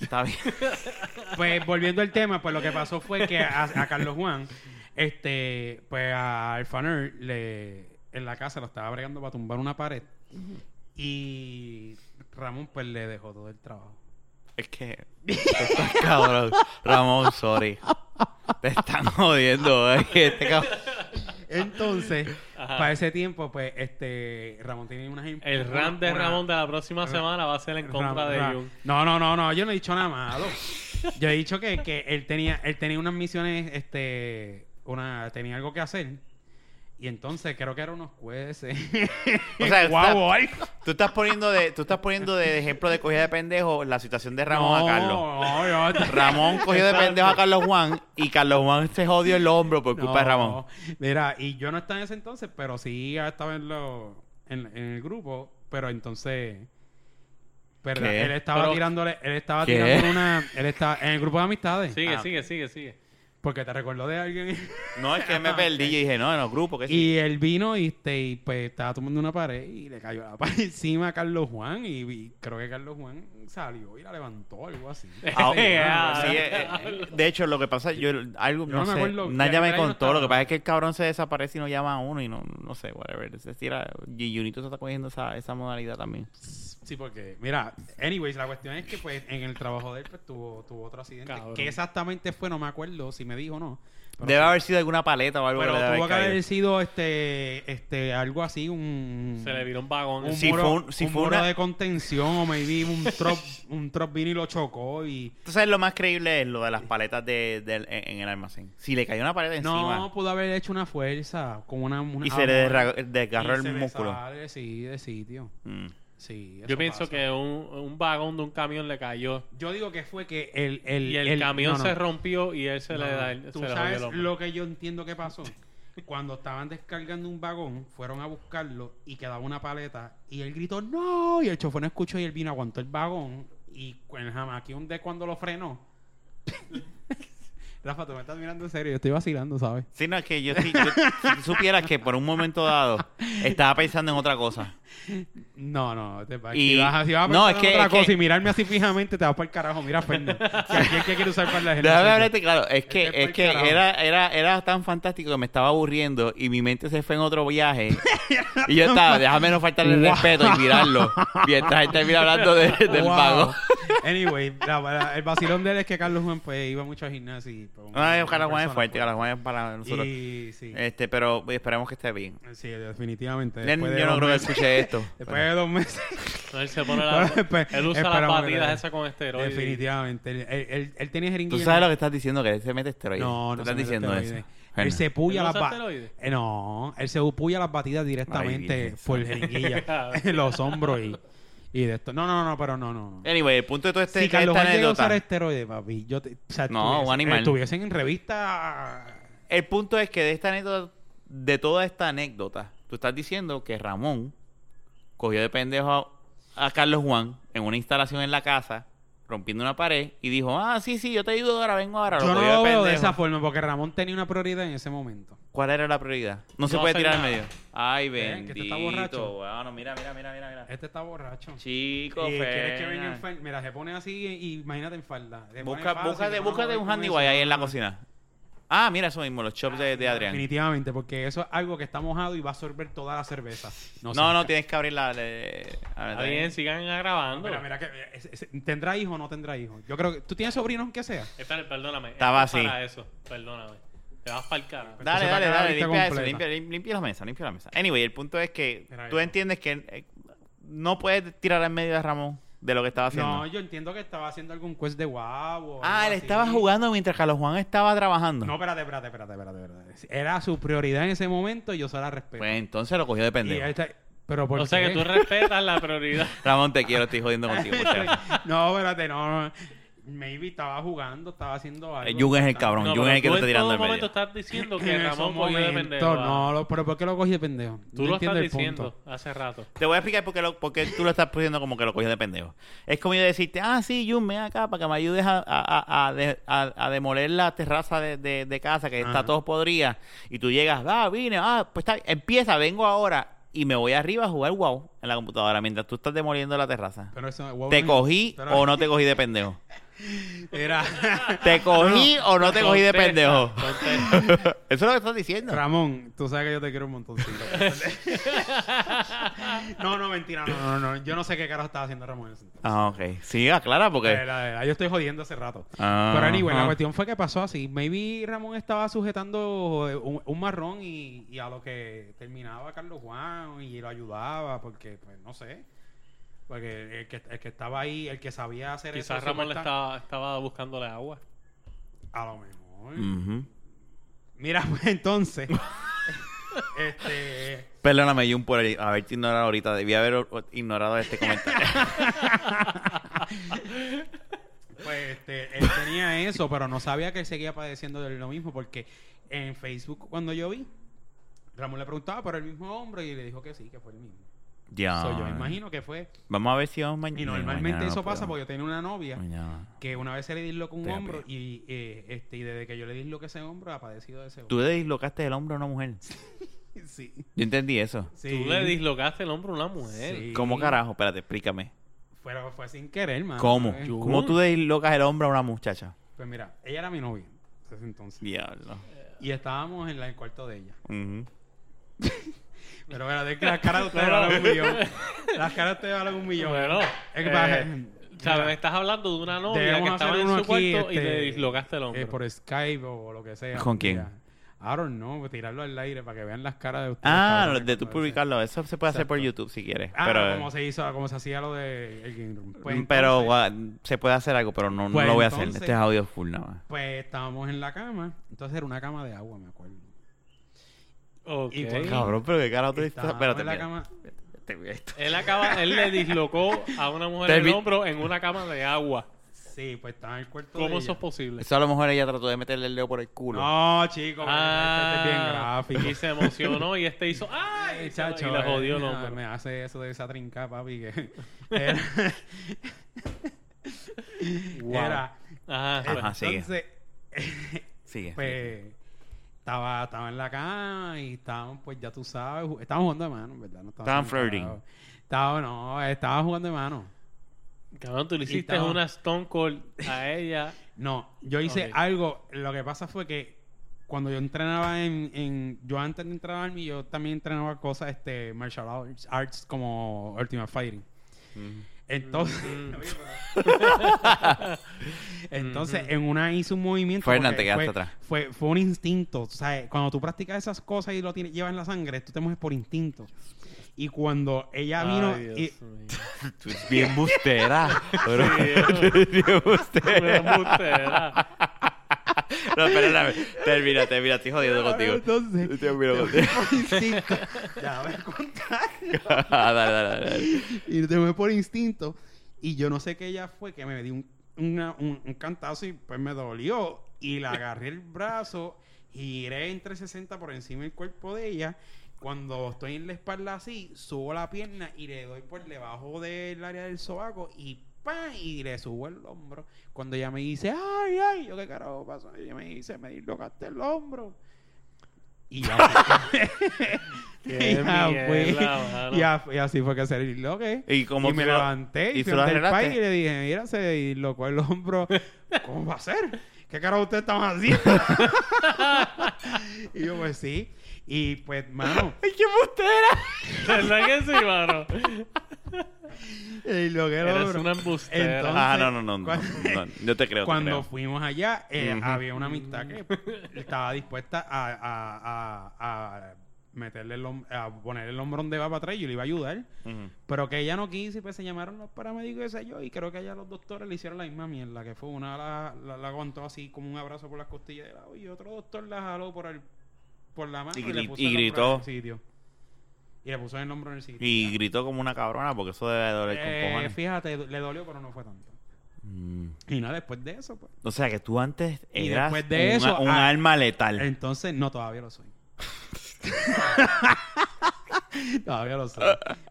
Está bien. Pues volviendo al tema, pues lo que pasó fue que a, a Carlos Juan, este, pues a Alfaner le en la casa lo estaba bregando para tumbar una pared y Ramón pues le dejó todo el trabajo. Es que. estás cabrón. Ramón, sorry. Te están jodiendo, eh. Este. Entonces, Ajá. para ese tiempo, pues este Ramón tenía unas El rant de una- Ramón de la próxima semana va a ser en contra Ra- de Ra- Jun. No, no, no, no, yo no he dicho nada malo. Yo he dicho que, que él tenía, él tenía unas misiones, este, una, tenía algo que hacer. Y entonces creo que eran unos jueces. O sea, Guau. Tú estás poniendo de, tú estás poniendo de ejemplo de cogida de pendejo la situación de Ramón no, a Carlos. no, yo- Ramón cogió de pendejo a Carlos Juan y Carlos Juan se jodió el hombro por culpa de No, Ramón. Mira, y yo no estaba en ese entonces, pero sí estaba en, lo, en, en el grupo, pero entonces... Pero ¿Qué? él estaba Pero- tirándole, él estaba ¿Qué? tirando una, él estaba en el grupo de amistades. Sigue, Ah. sigue, sigue, sigue. Porque te recordó de alguien. No, es que me perdí. Yo dije, no, en los grupos, que sí. Y él vino y, este, y, pues estaba tomando una pared y le cayó la pared encima a Carlos Juan y, y creo que Carlos Juan salió y la levantó, algo así. Ah, Sí, ah, sí, eh, eh, de hecho, lo que pasa, yo algo, Yo no, sé, ya- me no contó, lo que pasa es que el cabrón se desaparece y no llama a uno y no, no sé, whatever. Es decir, a- y Junito se está cogiendo esa, esa modalidad también. Sí, porque, mira, anyways, la cuestión es que pues en el trabajo de él pues tuvo, tuvo otro accidente. Cabrón. Que exactamente fue, no me acuerdo si me dijo o no. Pero, Debe haber sido alguna paleta o algo pero que tuvo que haber sido este, este, algo así, un... Se le viró un vagón. un Si muro, fue un- si un fue muro una- de contención o maybe un truck, un vino y lo chocó y... Entonces lo más creíble es lo de las paletas de, del- en, en el almacén. Si le cayó una paleta encima No, pudo haber hecho una fuerza con una... una y se le desgarró el se le músculo. sale, sí, de sitio. Mm. Sí, eso Yo pienso pasa. que un, un vagón de un camión le cayó. Yo digo que fue que el... el Y el, camión no, no. se rompió y él se No, le da Tú se le jodió sabes el lo que yo entiendo que pasó. Cuando estaban descargando un vagón, fueron a buscarlo y quedaba una paleta y él gritó ¡No! Y el chofer no escuchó y él vino, aguantó el vagón y el jamaquión de cuando lo frenó. Rafa, tú me estás mirando en serio, yo estoy vacilando, ¿sabes? Sí, no, es que yo, sí- yo- si tú supieras que por un momento dado estaba pensando en otra cosa. No, no, te Y- si vas, si vas a no, es en que- otra es que- cosa y mirarme así fijamente, te vas para el carajo. Mira, Fernández. que aquí el que quiere usar para la gente. Déjame hablarte claro, es que, Este es es que carajo. era, era, era tan fantástico que me estaba aburriendo y mi mente se fue en otro viaje. y yo estaba, déjame no faltarle el Wow. respeto y mirarlo. Mientras él termina hablando de- del Wow. vago. Anyway, la- la- el vacilón de él es que Carlos Juan pues iba mucho al gimnasio. Y, pues, Ay, una Carlos Juan es fuerte. Carlos Juan es para nosotros. Y sí, Este, pero esperemos que esté bien. sí, definitivamente. De yo no creo que escuche esto. Después de dos meses. Él se pone la, él usa las batidas esas con esteroides. Definitivamente. Él, él- él- él tenía Tú jeringuilla. sabes lo que estás diciendo, que él se mete esteroides. No, Tú no estás diciendo esteroides. eso. Él se puya ¿Él las batidas. esteroides? no, él se puya las batidas directamente Virgen por jeringuilla en los hombros y, y de esto. No, no, no, pero no, no. Anyway, el punto de todo este, si Carlos esta llega a usar esteroides, papi, yo te, o sea, No, un estuviesen- animal. Estuviesen en revista. El punto es que de esta anécdota, de toda esta anécdota, tú estás diciendo que Ramón cogió de pendejo a, a Carlos Juan en una instalación en la casa, rompiendo una pared, y dijo, ah, sí, sí, yo te ayudo ahora, vengo ahora. Yo no cogió lo veo de esa forma porque Ramón tenía una prioridad en ese momento. ¿Cuál era la prioridad? No, se puede tirar en nada. medio. Ay, Ven, que este bendito. está borracho. Bueno, mira, mira, mira. Este está borracho. Chico, y quieres que venga en falda. Mira, se pone así y imagínate en falda. Busca, búscate, búscate un handy ahí en la cocina. Ah, mira eso mismo, los chops de, de Adrián. Definitivamente, porque eso es algo que está mojado y va a absorber toda la cerveza. No, no, tienes que abrir la... le- a ver, bien, sigan grabando. Mira, mira, que, es- es- ¿tendrá hijo o no tendrá hijo? Yo creo que... ¿Tú tienes sobrinos aunque sea? Espera, perdóname. Estaba así. Para eso, perdóname. Te vas para el cara. Dale, Entonces, dale, que dale, lista limpia eso, limpia, lim- limpia la mesa, limpia la mesa. Anyway, el punto es que Mira tú eso. entiendes que eh, no puedes tirar en medio de Ramón de lo que estaba haciendo. No, yo entiendo que estaba haciendo algún quest de guau ah, él así. estaba jugando mientras Carlos Juan estaba trabajando. No, espérate, espérate, espérate, espérate, espérate. Era su prioridad en ese momento y yo se la respeto. Pues entonces lo cogió de pendejo. está- Pero ¿por O sea que tú respetas la prioridad. Ramón, te quiero, estoy jodiendo contigo. no, espérate, no, no. Maybe estaba jugando, estaba haciendo algo. Eh, Jun es el cabrón. No, Jun pero es el que te está en tirando todo el medio. momento estás diciendo que En Ramón cogió de pendejo. ah. No, lo- pero ¿por qué lo cogí de pendejo? Tú No lo estás entiendo el diciendo punto. hace rato. Te voy a explicar por qué, lo- por qué tú lo estás poniendo como que lo coges de pendejo. Es como yo decirte, ah, sí, Jun, ven acá para que me ayudes a, a, a, a de- a- a demoler la terraza de, de- de casa que está Ajá. todo podrida. Y tú llegas, ah, vine, ah, pues está, empieza, vengo ahora. Y me voy arriba a jugar WoW en la computadora mientras tú estás demoliendo la terraza. Pero eso, wow, ¿Te no- cogí pero- o no te cogí de pendejo? Era ¿Te cogí o no te cogí de Contesta, pendejo? contesta. Eso es lo que estás diciendo. Ramón, tú sabes que yo te quiero un montoncito. no, no, mentira, no, no, no. Yo no sé qué carajo estaba haciendo Ramón en ese entonces. Ah, ok. Sí, aclara De porque... de verdad, yo estoy jodiendo hace rato. Ah, Pero anyway, la ajá. cuestión fue que pasó así. Maybe Ramón estaba sujetando eh, un, un marrón y, y a lo que terminaba Carlos Juan y lo ayudaba porque, pues, no sé. Porque el que, el que estaba ahí, el que sabía hacer eso... Quizás Ramón le estaba, estaba buscándole agua. A lo mejor. Ujú. Mira, pues entonces... este... Perdóname, Jun, por haberte ignorado ahorita. Debí haber o- ignorado este comentario. Pues este, él tenía eso, pero no sabía que él seguía padeciendo de lo mismo porque en Facebook cuando yo vi, Ramón le preguntaba por el mismo hombre y le dijo que sí, que fue el mismo. Ya. So, yo me imagino que fue. Vamos a ver si vamos mañana. Y normalmente mañana no eso pasa porque yo tenía una novia Mañana. que una vez se le dislocó un hombro y, eh, este, y desde que yo le disloqué ese hombro ha padecido de ese Tú hombro. le dislocaste el hombro a una mujer. Sí. Yo entendí eso. sí. Tú le dislocaste el hombro a una mujer. Sí. ¿Cómo carajo? Espérate, explícame. Pero fue sin querer, man. ¿Cómo? Eh, ¿Cómo tú dislocas el hombro a una muchacha? Pues mira, ella era mi novia en ese entonces. Diablo. Y estábamos en la- el cuarto de ella. Ujú. Pero bueno, es que las caras de ustedes valen un millón. Las caras de ustedes valen un millón. Bueno, Es que eh, ¿sabes? Me estás hablando de una novia debemos que estaba hacer en uno su aquí, cuarto y este, le dislocaste el hombro. eh, por Skype o lo que sea. ¿Con quién? I don't know, tirarlo al aire para que vean las caras de ustedes. Ah, cabrones, lo de tú cuando publicarlo. Eso se puede hacer por Exacto. YouTube si quieres. Ah, pero como se hizo, como se hacía lo de el Game Room. Pues, pero entonces, gua- se puede hacer algo, pero no, no Pues lo voy a hacer. entonces- Este es audio full nada más. pues estábamos en la cama. Entonces era una cama de agua, me acuerdo. Ok. y por- Cabrón, pero qué estás. Estábamos Espérate, en la cama. Te. Él acaba, él le dislocó a una mujer Te el hombro en una cama de agua. Sí, pues estaba en el cuarto ¿Cómo de eso ella. es posible? Eso a lo mejor ella trató de meterle el dedo por el culo. No, chico, Ah, este es bien gráfico. y se emocionó y este hizo ¡ay! Chacho, y le jodió el eh, hombro. Me hace eso de esa trinca, papi, que era, Wow. era Ajá, pues, Ajá, sigue. entonces Sigue. pues estaba, estaba en la cama y estábamos, pues ya tú sabes, estábamos jugando de mano, ¿verdad? No Estaban flirting. Estaba, no, estaba jugando de mano. Cabrón, tú le hiciste estaba- una Stone Cold a ella. No, yo hice algo, lo que pasa fue que cuando yo entrenaba en, en yo antes de entrar al Army, yo también entrenaba cosas, este, martial arts, arts como Ultimate Fighting. Mm. Oye, pero- entonces en una hizo un movimiento. Fernan, te fue, atrás. Fue, fue un instinto. O sea, cuando tú practicas esas cosas y lo tienes, llevas en la sangre, tú te mueves por instinto. Y cuando ella vino. Ay, y-. Tú bien bustera. bro. Sí, bien bustera. No, espérame. Termina, termina. Estoy jodiendo contigo. Entonces, Estoy jodiendo contigo. instinto. ya voy a contar. dale, dale, dale, y te mueves por instinto. Y yo no sé qué ella fue que me dio un, una- un, un cantazo y pues me dolió. Y le agarré el brazo, giré en 360 por encima del cuerpo de ella. Cuando estoy en la espalda así, subo la pierna y le doy por debajo del área del sobaco y ¡pam! y le subo el hombro. Cuando ella me dice, ¡ay, ay! Yo, ¿qué carajo pasó? Y ella me dice, me dislocaste el hombro. Y ya fue. Y ya fue. mierda, mano. Y ya- y así fue que se disloqué. ¿Y cómo y tú me lo- levanté y, y fui arreglaste? país y le dije, mira, se dislocó el hombro. ¿Cómo va a ser? ¿Qué carajo ustedes estaban haciendo? y yo, pues sí. Y pues, mano, ¡Ay, qué bustera! ¿Verdad que sí, mano? el Eres una embustera. Entonces, Ah, no, no, no. no, Yo te creo. te Cuando creo. fuimos allá, eh, había una amistad que estaba dispuesta a, a, a, a meterle el a poner el hombro donde va para atrás y yo le iba a ayudar. Pero que ella no quiso y pues se llamaron los paramédicos y sé yo. Y creo que allá los doctores le hicieron la misma mierda. Que fue una la, la, la aguantó así como un abrazo por las costillas de lado. Y otro doctor la jaló por el por la mano Y y, le puso y gritó. el sitio. Y le puso el hombro en el sitio. Y gritó como una cabrona porque eso debe doler con Eh, cojones. fíjate, le dolió, pero no fue tanto. Mm. Y nada, después de eso, pues. O sea que tú antes Y eras después de un, eso, un ah, alma letal. Entonces, no, todavía lo soy. todavía lo soy.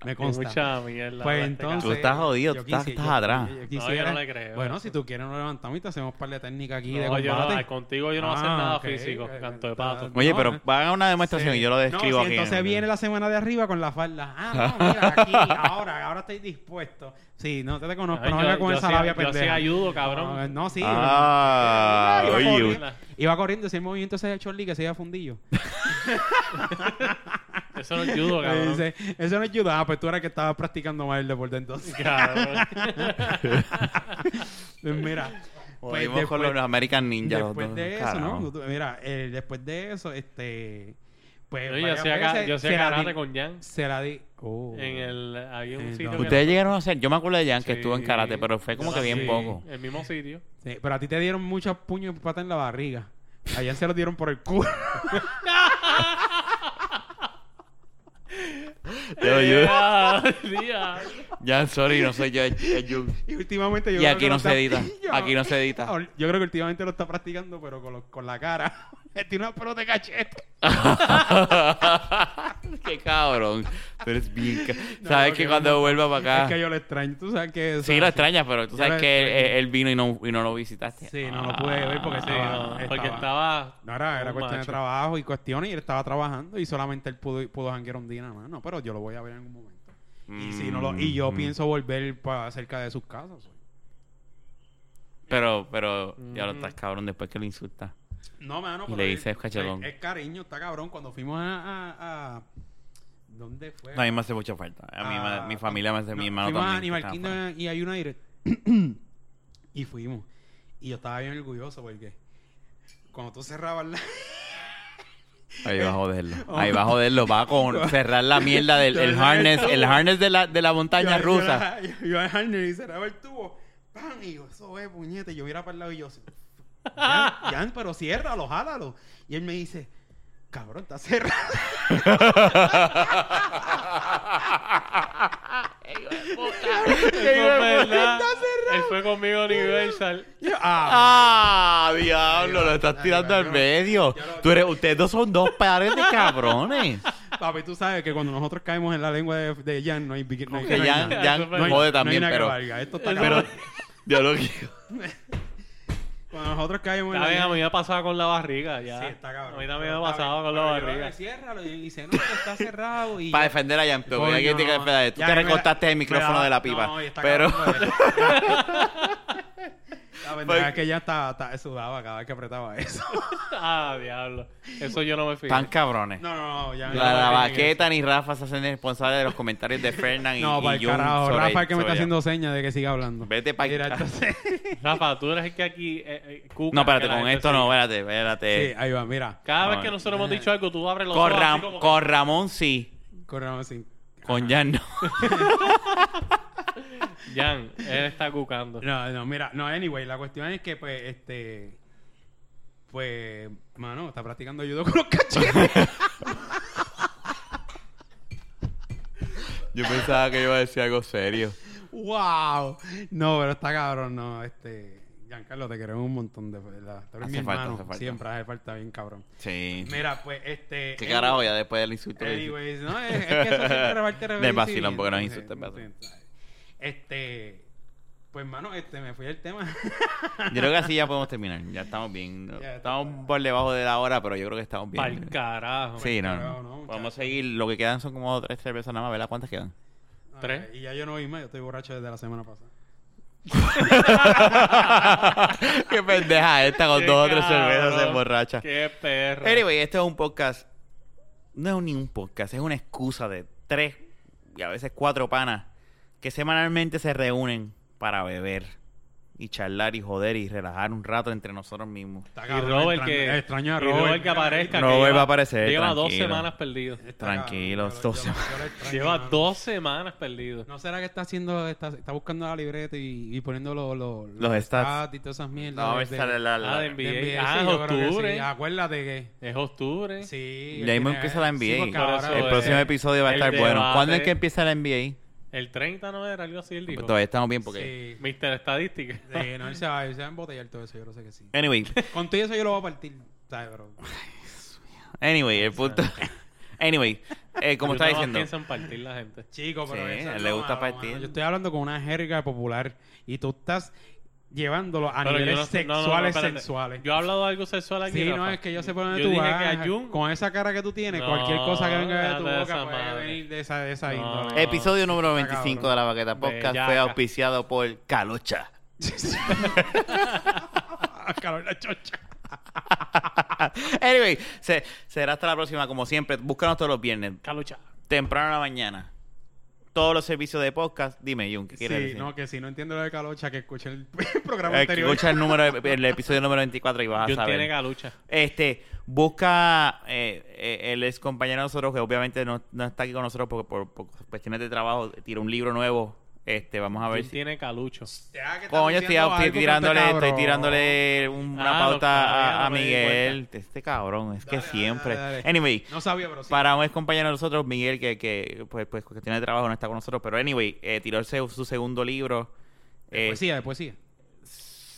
Me Hay consta. mucha mierda. Pues en entonces. Tú estás jodido, yo tú estás- yo- atrás. yo- yo No, quisiera- yo no le creo Bueno, si tú quieres, nos levantamos y te hacemos un par de técnicas aquí de No, yo contigo yo no voy a hacer Ah, nada físico, ok, canto de pato. Oye, no, pero eh. hagan una demostración Sí. y yo lo describo no, sí, aquí. entonces en- viene la semana de arriba con la falda. Ah, no, mira, aquí, ahora, ahora estoy dispuesto. Sí, no te, te conozco, Ay, no yo- venga con yo esa hacía- labia yo hacía pendeja. ayudo, cabrón. No, no, sí. Ah, iba, oye. corriendo, iba corriendo, ese movimiento ese de Chorli que se iba fundillo. Eso no es judo, cabrón. Dice, eso no ayuda. Ah, pues tú eras el que estaba practicando más el deporte entonces. Cabrón. Pues mira. Pues Volvimos con los American Ninja. los después dos. de eso. ¿no? Mira, eh, después de eso, este. Pues. Yo hacía, ca- yo hacía karate di- con Jan. Se la di. Oh. En el, había un Eh, sitio Ustedes llegaron a hacer. Yo me acuerdo de Jan que estuvo en karate, pero fue como Yo que bien sí, poco. El mismo sitio. Sí, pero a ti te dieron muchos puños y patas en la barriga. Allá se los dieron por el culo. Yo, yo-. Jan, sorry, no soy yo. es- es Jun. y últimamente yo Y creo aquí que no lo se está- edita. Yo- Aquí no se edita. Yo creo que últimamente lo está practicando, pero con, lo- con la cara. Tiene una pelota de cachete. Qué cabrón. Tú eres bien. ca- No, Sabes que cuando no. vuelva para acá. Es que yo lo extraño. Tú sabes que. Sí, lo extrañas, pero tú Yo sabes que él, vino y no, y no lo visitaste. Sí, no lo pude ver porque Sí, estaba. no, porque estaba. No, era, era cuestión de trabajo y cuestiones y él estaba trabajando y solamente él pudo, pudo janguear un día nada más. No, pero yo lo voy a ver en algún momento. Y, si no lo, y yo Mm. pienso volver para cerca de sus casas. Pero, pero, ya lo Mm. estás cabrón después que lo insultas. No, mano. Y le dices cachetón. Es, es cariño, está cabrón. Cuando fuimos a. a- a- ¿Dónde fue? No, a mí me hace mucha falta. A mí, Ah, mi familia me hace, no, mi hermano Fuimos a también. Animal que está Kingdom y a United. y fuimos. Y yo estaba bien orgulloso porque cuando tú cerrabas la. Ahí va a joderlo. Ahí va a joderlo. Va a con cerrar la mierda del el harness, el harness de la, de la montaña yo- rusa. Yo, yo, yo al harness y cerraba el tubo. ¡Pam! Y yo, eso es puñete. Yo mira para el lado y yo. Jan, Jan, pero ciérralo, jálalo. Y él me dice. Cabrón, está cerrado. Eso es verdad. Él fue conmigo a Universal. Ah, ¡Ah, diablo! Lo estás tirando al medio. Tú eres, ustedes dos son dos pares de cabrones. papi, tú sabes que cuando nosotros caemos en la lengua de, de Jan, no hay, no hay, Que Jan. Jan No hay- jode no hay también, pero... valga. Esto está Pero- cabrón. Yo lo Cuando nosotros caemos en Está la bien, a mí me pasaba con la barriga ya. Sí, está cabrón. A mí también me pasaba con la barriga. "Eh, Ciérralo. Y dice, no, que está cerrado. Y Para defender a Jan, tú te recortaste el micrófono de la pipa. No, y está pero... pues. La verdad es que ya está, está- sudaba cada vez que apretaba eso. Ah, diablo. Eso yo no me fijé. Tan cabrones. No, no, no. Ya, La, no la me baqueta ni Rafa se hacen responsables de los comentarios de Fernán y, No, y para el carajo. Rafa es el que me está haciendo señas de que siga hablando. Vete para entonces... Rafa, tú eres el que aquí. eh, eh, cuca, No, espérate, con esto sigue. no, espérate, Sí, espérate. ahí va, mira. Cada vez que nosotros hemos dicho algo, tú abres los Con, ojos. Ram- así como que- con Ramón sí, con Jan no. Jan, él está cucando. No, no, mira, no, anyway, la cuestión es que, pues, este. Pues, mano, está practicando ayudo con los cachetes. Yo pensaba que iba a decir algo serio. ¡Wow! No, pero está cabrón, no, este. Giancarlo, te queremos un montón de verdad. Tú eres Hace mi falta, hermano. hace falta. Siempre hace falta bien cabrón. Sí. Mira, pues, este. ¿Qué anyway- carajo ya después del insulto? Anyways, no, es, es que eso siempre parte de vacilón, porque no es insulto, es vacilón. Este. Pues, mano, este, me fui del tema. Yo creo que así ya podemos terminar. Ya estamos bien. ¿no? Ya, estamos por debajo de la hora, pero yo creo que estamos bien. Pa'l carajo. Sí, no, carajo, no. Podemos seguir. Lo que quedan son como tres cervezas nada más, ¿verdad? ¿Cuántas quedan? Tres. Y ya yo no voy más, yo estoy borracho desde la semana pasada. Qué pendeja esta con Qué dos o tres cervezas en borracha. Qué perro. Anyway, este es un podcast. No es ni un podcast, es una excusa de tres y a veces cuatro panas que semanalmente se reúnen para beber y charlar y joder y relajar un rato entre nosotros mismos. Está Y cabrón, Robert que, extraño a y Robert. Que aparezca. que Robert lleva- va a aparecer, Lleva dos semanas perdido. Tranquilo, dos semanas. lo Lleva dos semanas perdido. ¿No será que está haciendo, está, está buscando la libreta y, y poniendo los, los, Los stats. y todas esas mierdas? No, a ver de- la, la- Ah, de de NBA. Ah, sí, que octubre. sí. Acuérdate que... Es octubre. Sí. Ya mismo tiene- empieza la NBA. eso el próximo episodio va a estar bueno. ¿Cuándo es que empieza la NBA? El 30 no era algo así, él dijo. Pues todavía estamos bien porque... Sí. Mister Estadística. Sí, no, él se va, él se va a embotellar todo eso, yo lo sé que sí. Anyway, Con todo eso yo lo voy a partir, ¿sabes, bro? anyway, el punto... Anyway, eh, como estaba diciendo... pienso en partir la gente. Chico, pero Sí, eso a es él le gusta partir. Yo estoy hablando con una jerga popular y tú estás llevándolo a Pero yo niveles no sé- no, no, no, sexuales espérate. Yo he hablado de algo sexual aquí. Sí, no, Rafa. es que yo sé por dónde Yo tú dije vas. que a Jun- Con esa cara que tú tienes, No, cualquier cosa que venga de tu de boca esa puede madre. venir de esa, de esa No. índole. Episodio número Está 25 cabrón. de La Baqueta Podcast fue auspiciado por Calocha. Carolina Chocha. anyway, se- será hasta la próxima, como siempre. Búscanos todos los viernes, Calucha. temprano en la mañana. Todos los servicios de podcast. Dime, Jun, ¿qué quieres Sí, decir? no, que si no entiendo lo de Calocha, que escuche el programa Eh, anterior. escucha el, número, el episodio número 24 y vas a Jun saber. tiene calucha. Este, busca eh, eh, el ex compañero de nosotros, que obviamente no, no está aquí con nosotros porque por, por cuestiones de trabajo, tira un libro nuevo. Este, vamos a ver si. tiene calucho. Que Coño, estoy, estoy tirándole, canto, estoy tirándole una Ah, pauta a, Miguel. Este cabrón, es que Dale, siempre. dale, dale. Anyway, No sabía, pero sí. para un ex compañero de nosotros, Miguel, que, que pues, pues cuestiones de trabajo no está con nosotros, pero anyway, eh, tiró se- su segundo libro. De Eh, poesía, de poesía.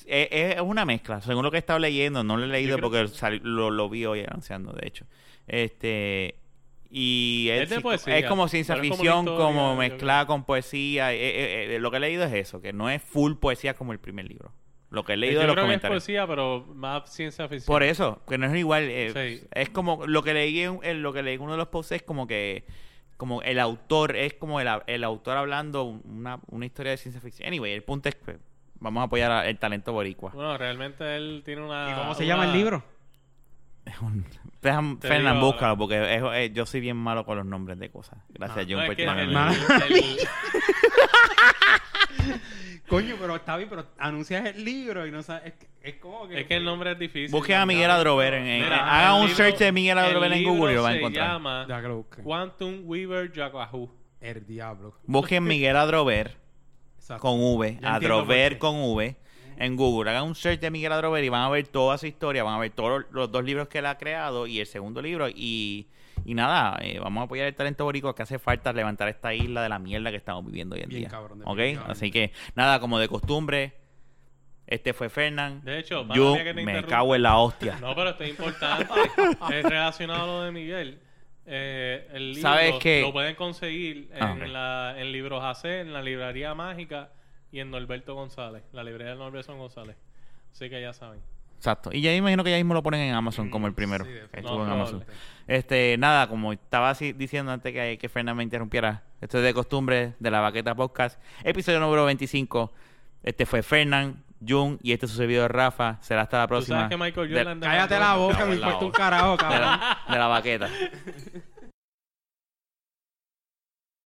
eh, es, es una mezcla, según lo que he estado leyendo, no lo he leído porque lo, lo vi hoy anunciando, de hecho. Este y Es de sí- poesía, es como ciencia es como ficción, como yo mezclada con poesía. eh, eh, eh, lo que he leído es eso, que no es full poesía como el primer libro. Lo que he leído de Yo los creo que es comentarios. poesía, pero más ciencia ficción. Por eso, que no es igual. eh, Sí. Es como lo que leí en, en lo que leí en uno de los posts es como que como el autor es como el, el autor hablando una, una historia de ciencia ficción. Anyway, el punto es que vamos a apoyar a- el talento boricua. Bueno, realmente él tiene una... ¿Y cómo se una- llama el libro? Es un- Dejan- Fernan, búscalo porque es- eh, yo soy bien malo con los nombres de cosas. Gracias, Ah, John, No, por es que tirarme el- el Hermano. nombre. el- Coño, pero está bien, pero anuncias el libro y no sabes. Es, que- es como que. es que el nombre es difícil. Busquen a Miguel Adrover. En, en- Mira, hagan el un libro- search de Miguel Adrover en Google y lo van a encontrar. Se llama Ya que lo busquen. Quantum Weaver Yahoo. El diablo. Busquen Miguel Adrover con V, Adrover con V en Google. Hagan un search de Miguel Adrover y van a ver toda su historia, van a ver todos los, los dos libros que él ha creado y el segundo libro y, y nada, eh, vamos a apoyar el talento boricua que hace falta levantar esta isla de la mierda que estamos viviendo hoy en Bien día. cabrón, ¿Ok? definitivamente. Así que nada, como de costumbre, este fue Fernán. De hecho, yo que te me interrumpa. cago en la hostia. No, pero esto es importante. es relacionado a lo de Miguel. Eh, el libro ¿Sabes qué? lo pueden conseguir en, Ah, la, en Libros AC, en la Librería Mágica y en Norberto González, la librería de Norberto González. Así que ya saben. Exacto. Y ya imagino que ya mismo lo ponen en Amazon como el primero. sí, que definitivamente. estuvo en No, Amazon. Este, nada, como estaba así diciendo antes que, que Fernán me interrumpiera, esto es de costumbre de la Baqueta Podcast, episodio número 25. Este fue Fernán, Jun y este es su servidor Rafa. Será hasta la Tú sabes próxima. que Michael de- Jordan... Cállate la boca, me importa un carajo, de cabrón. la, de la baqueta.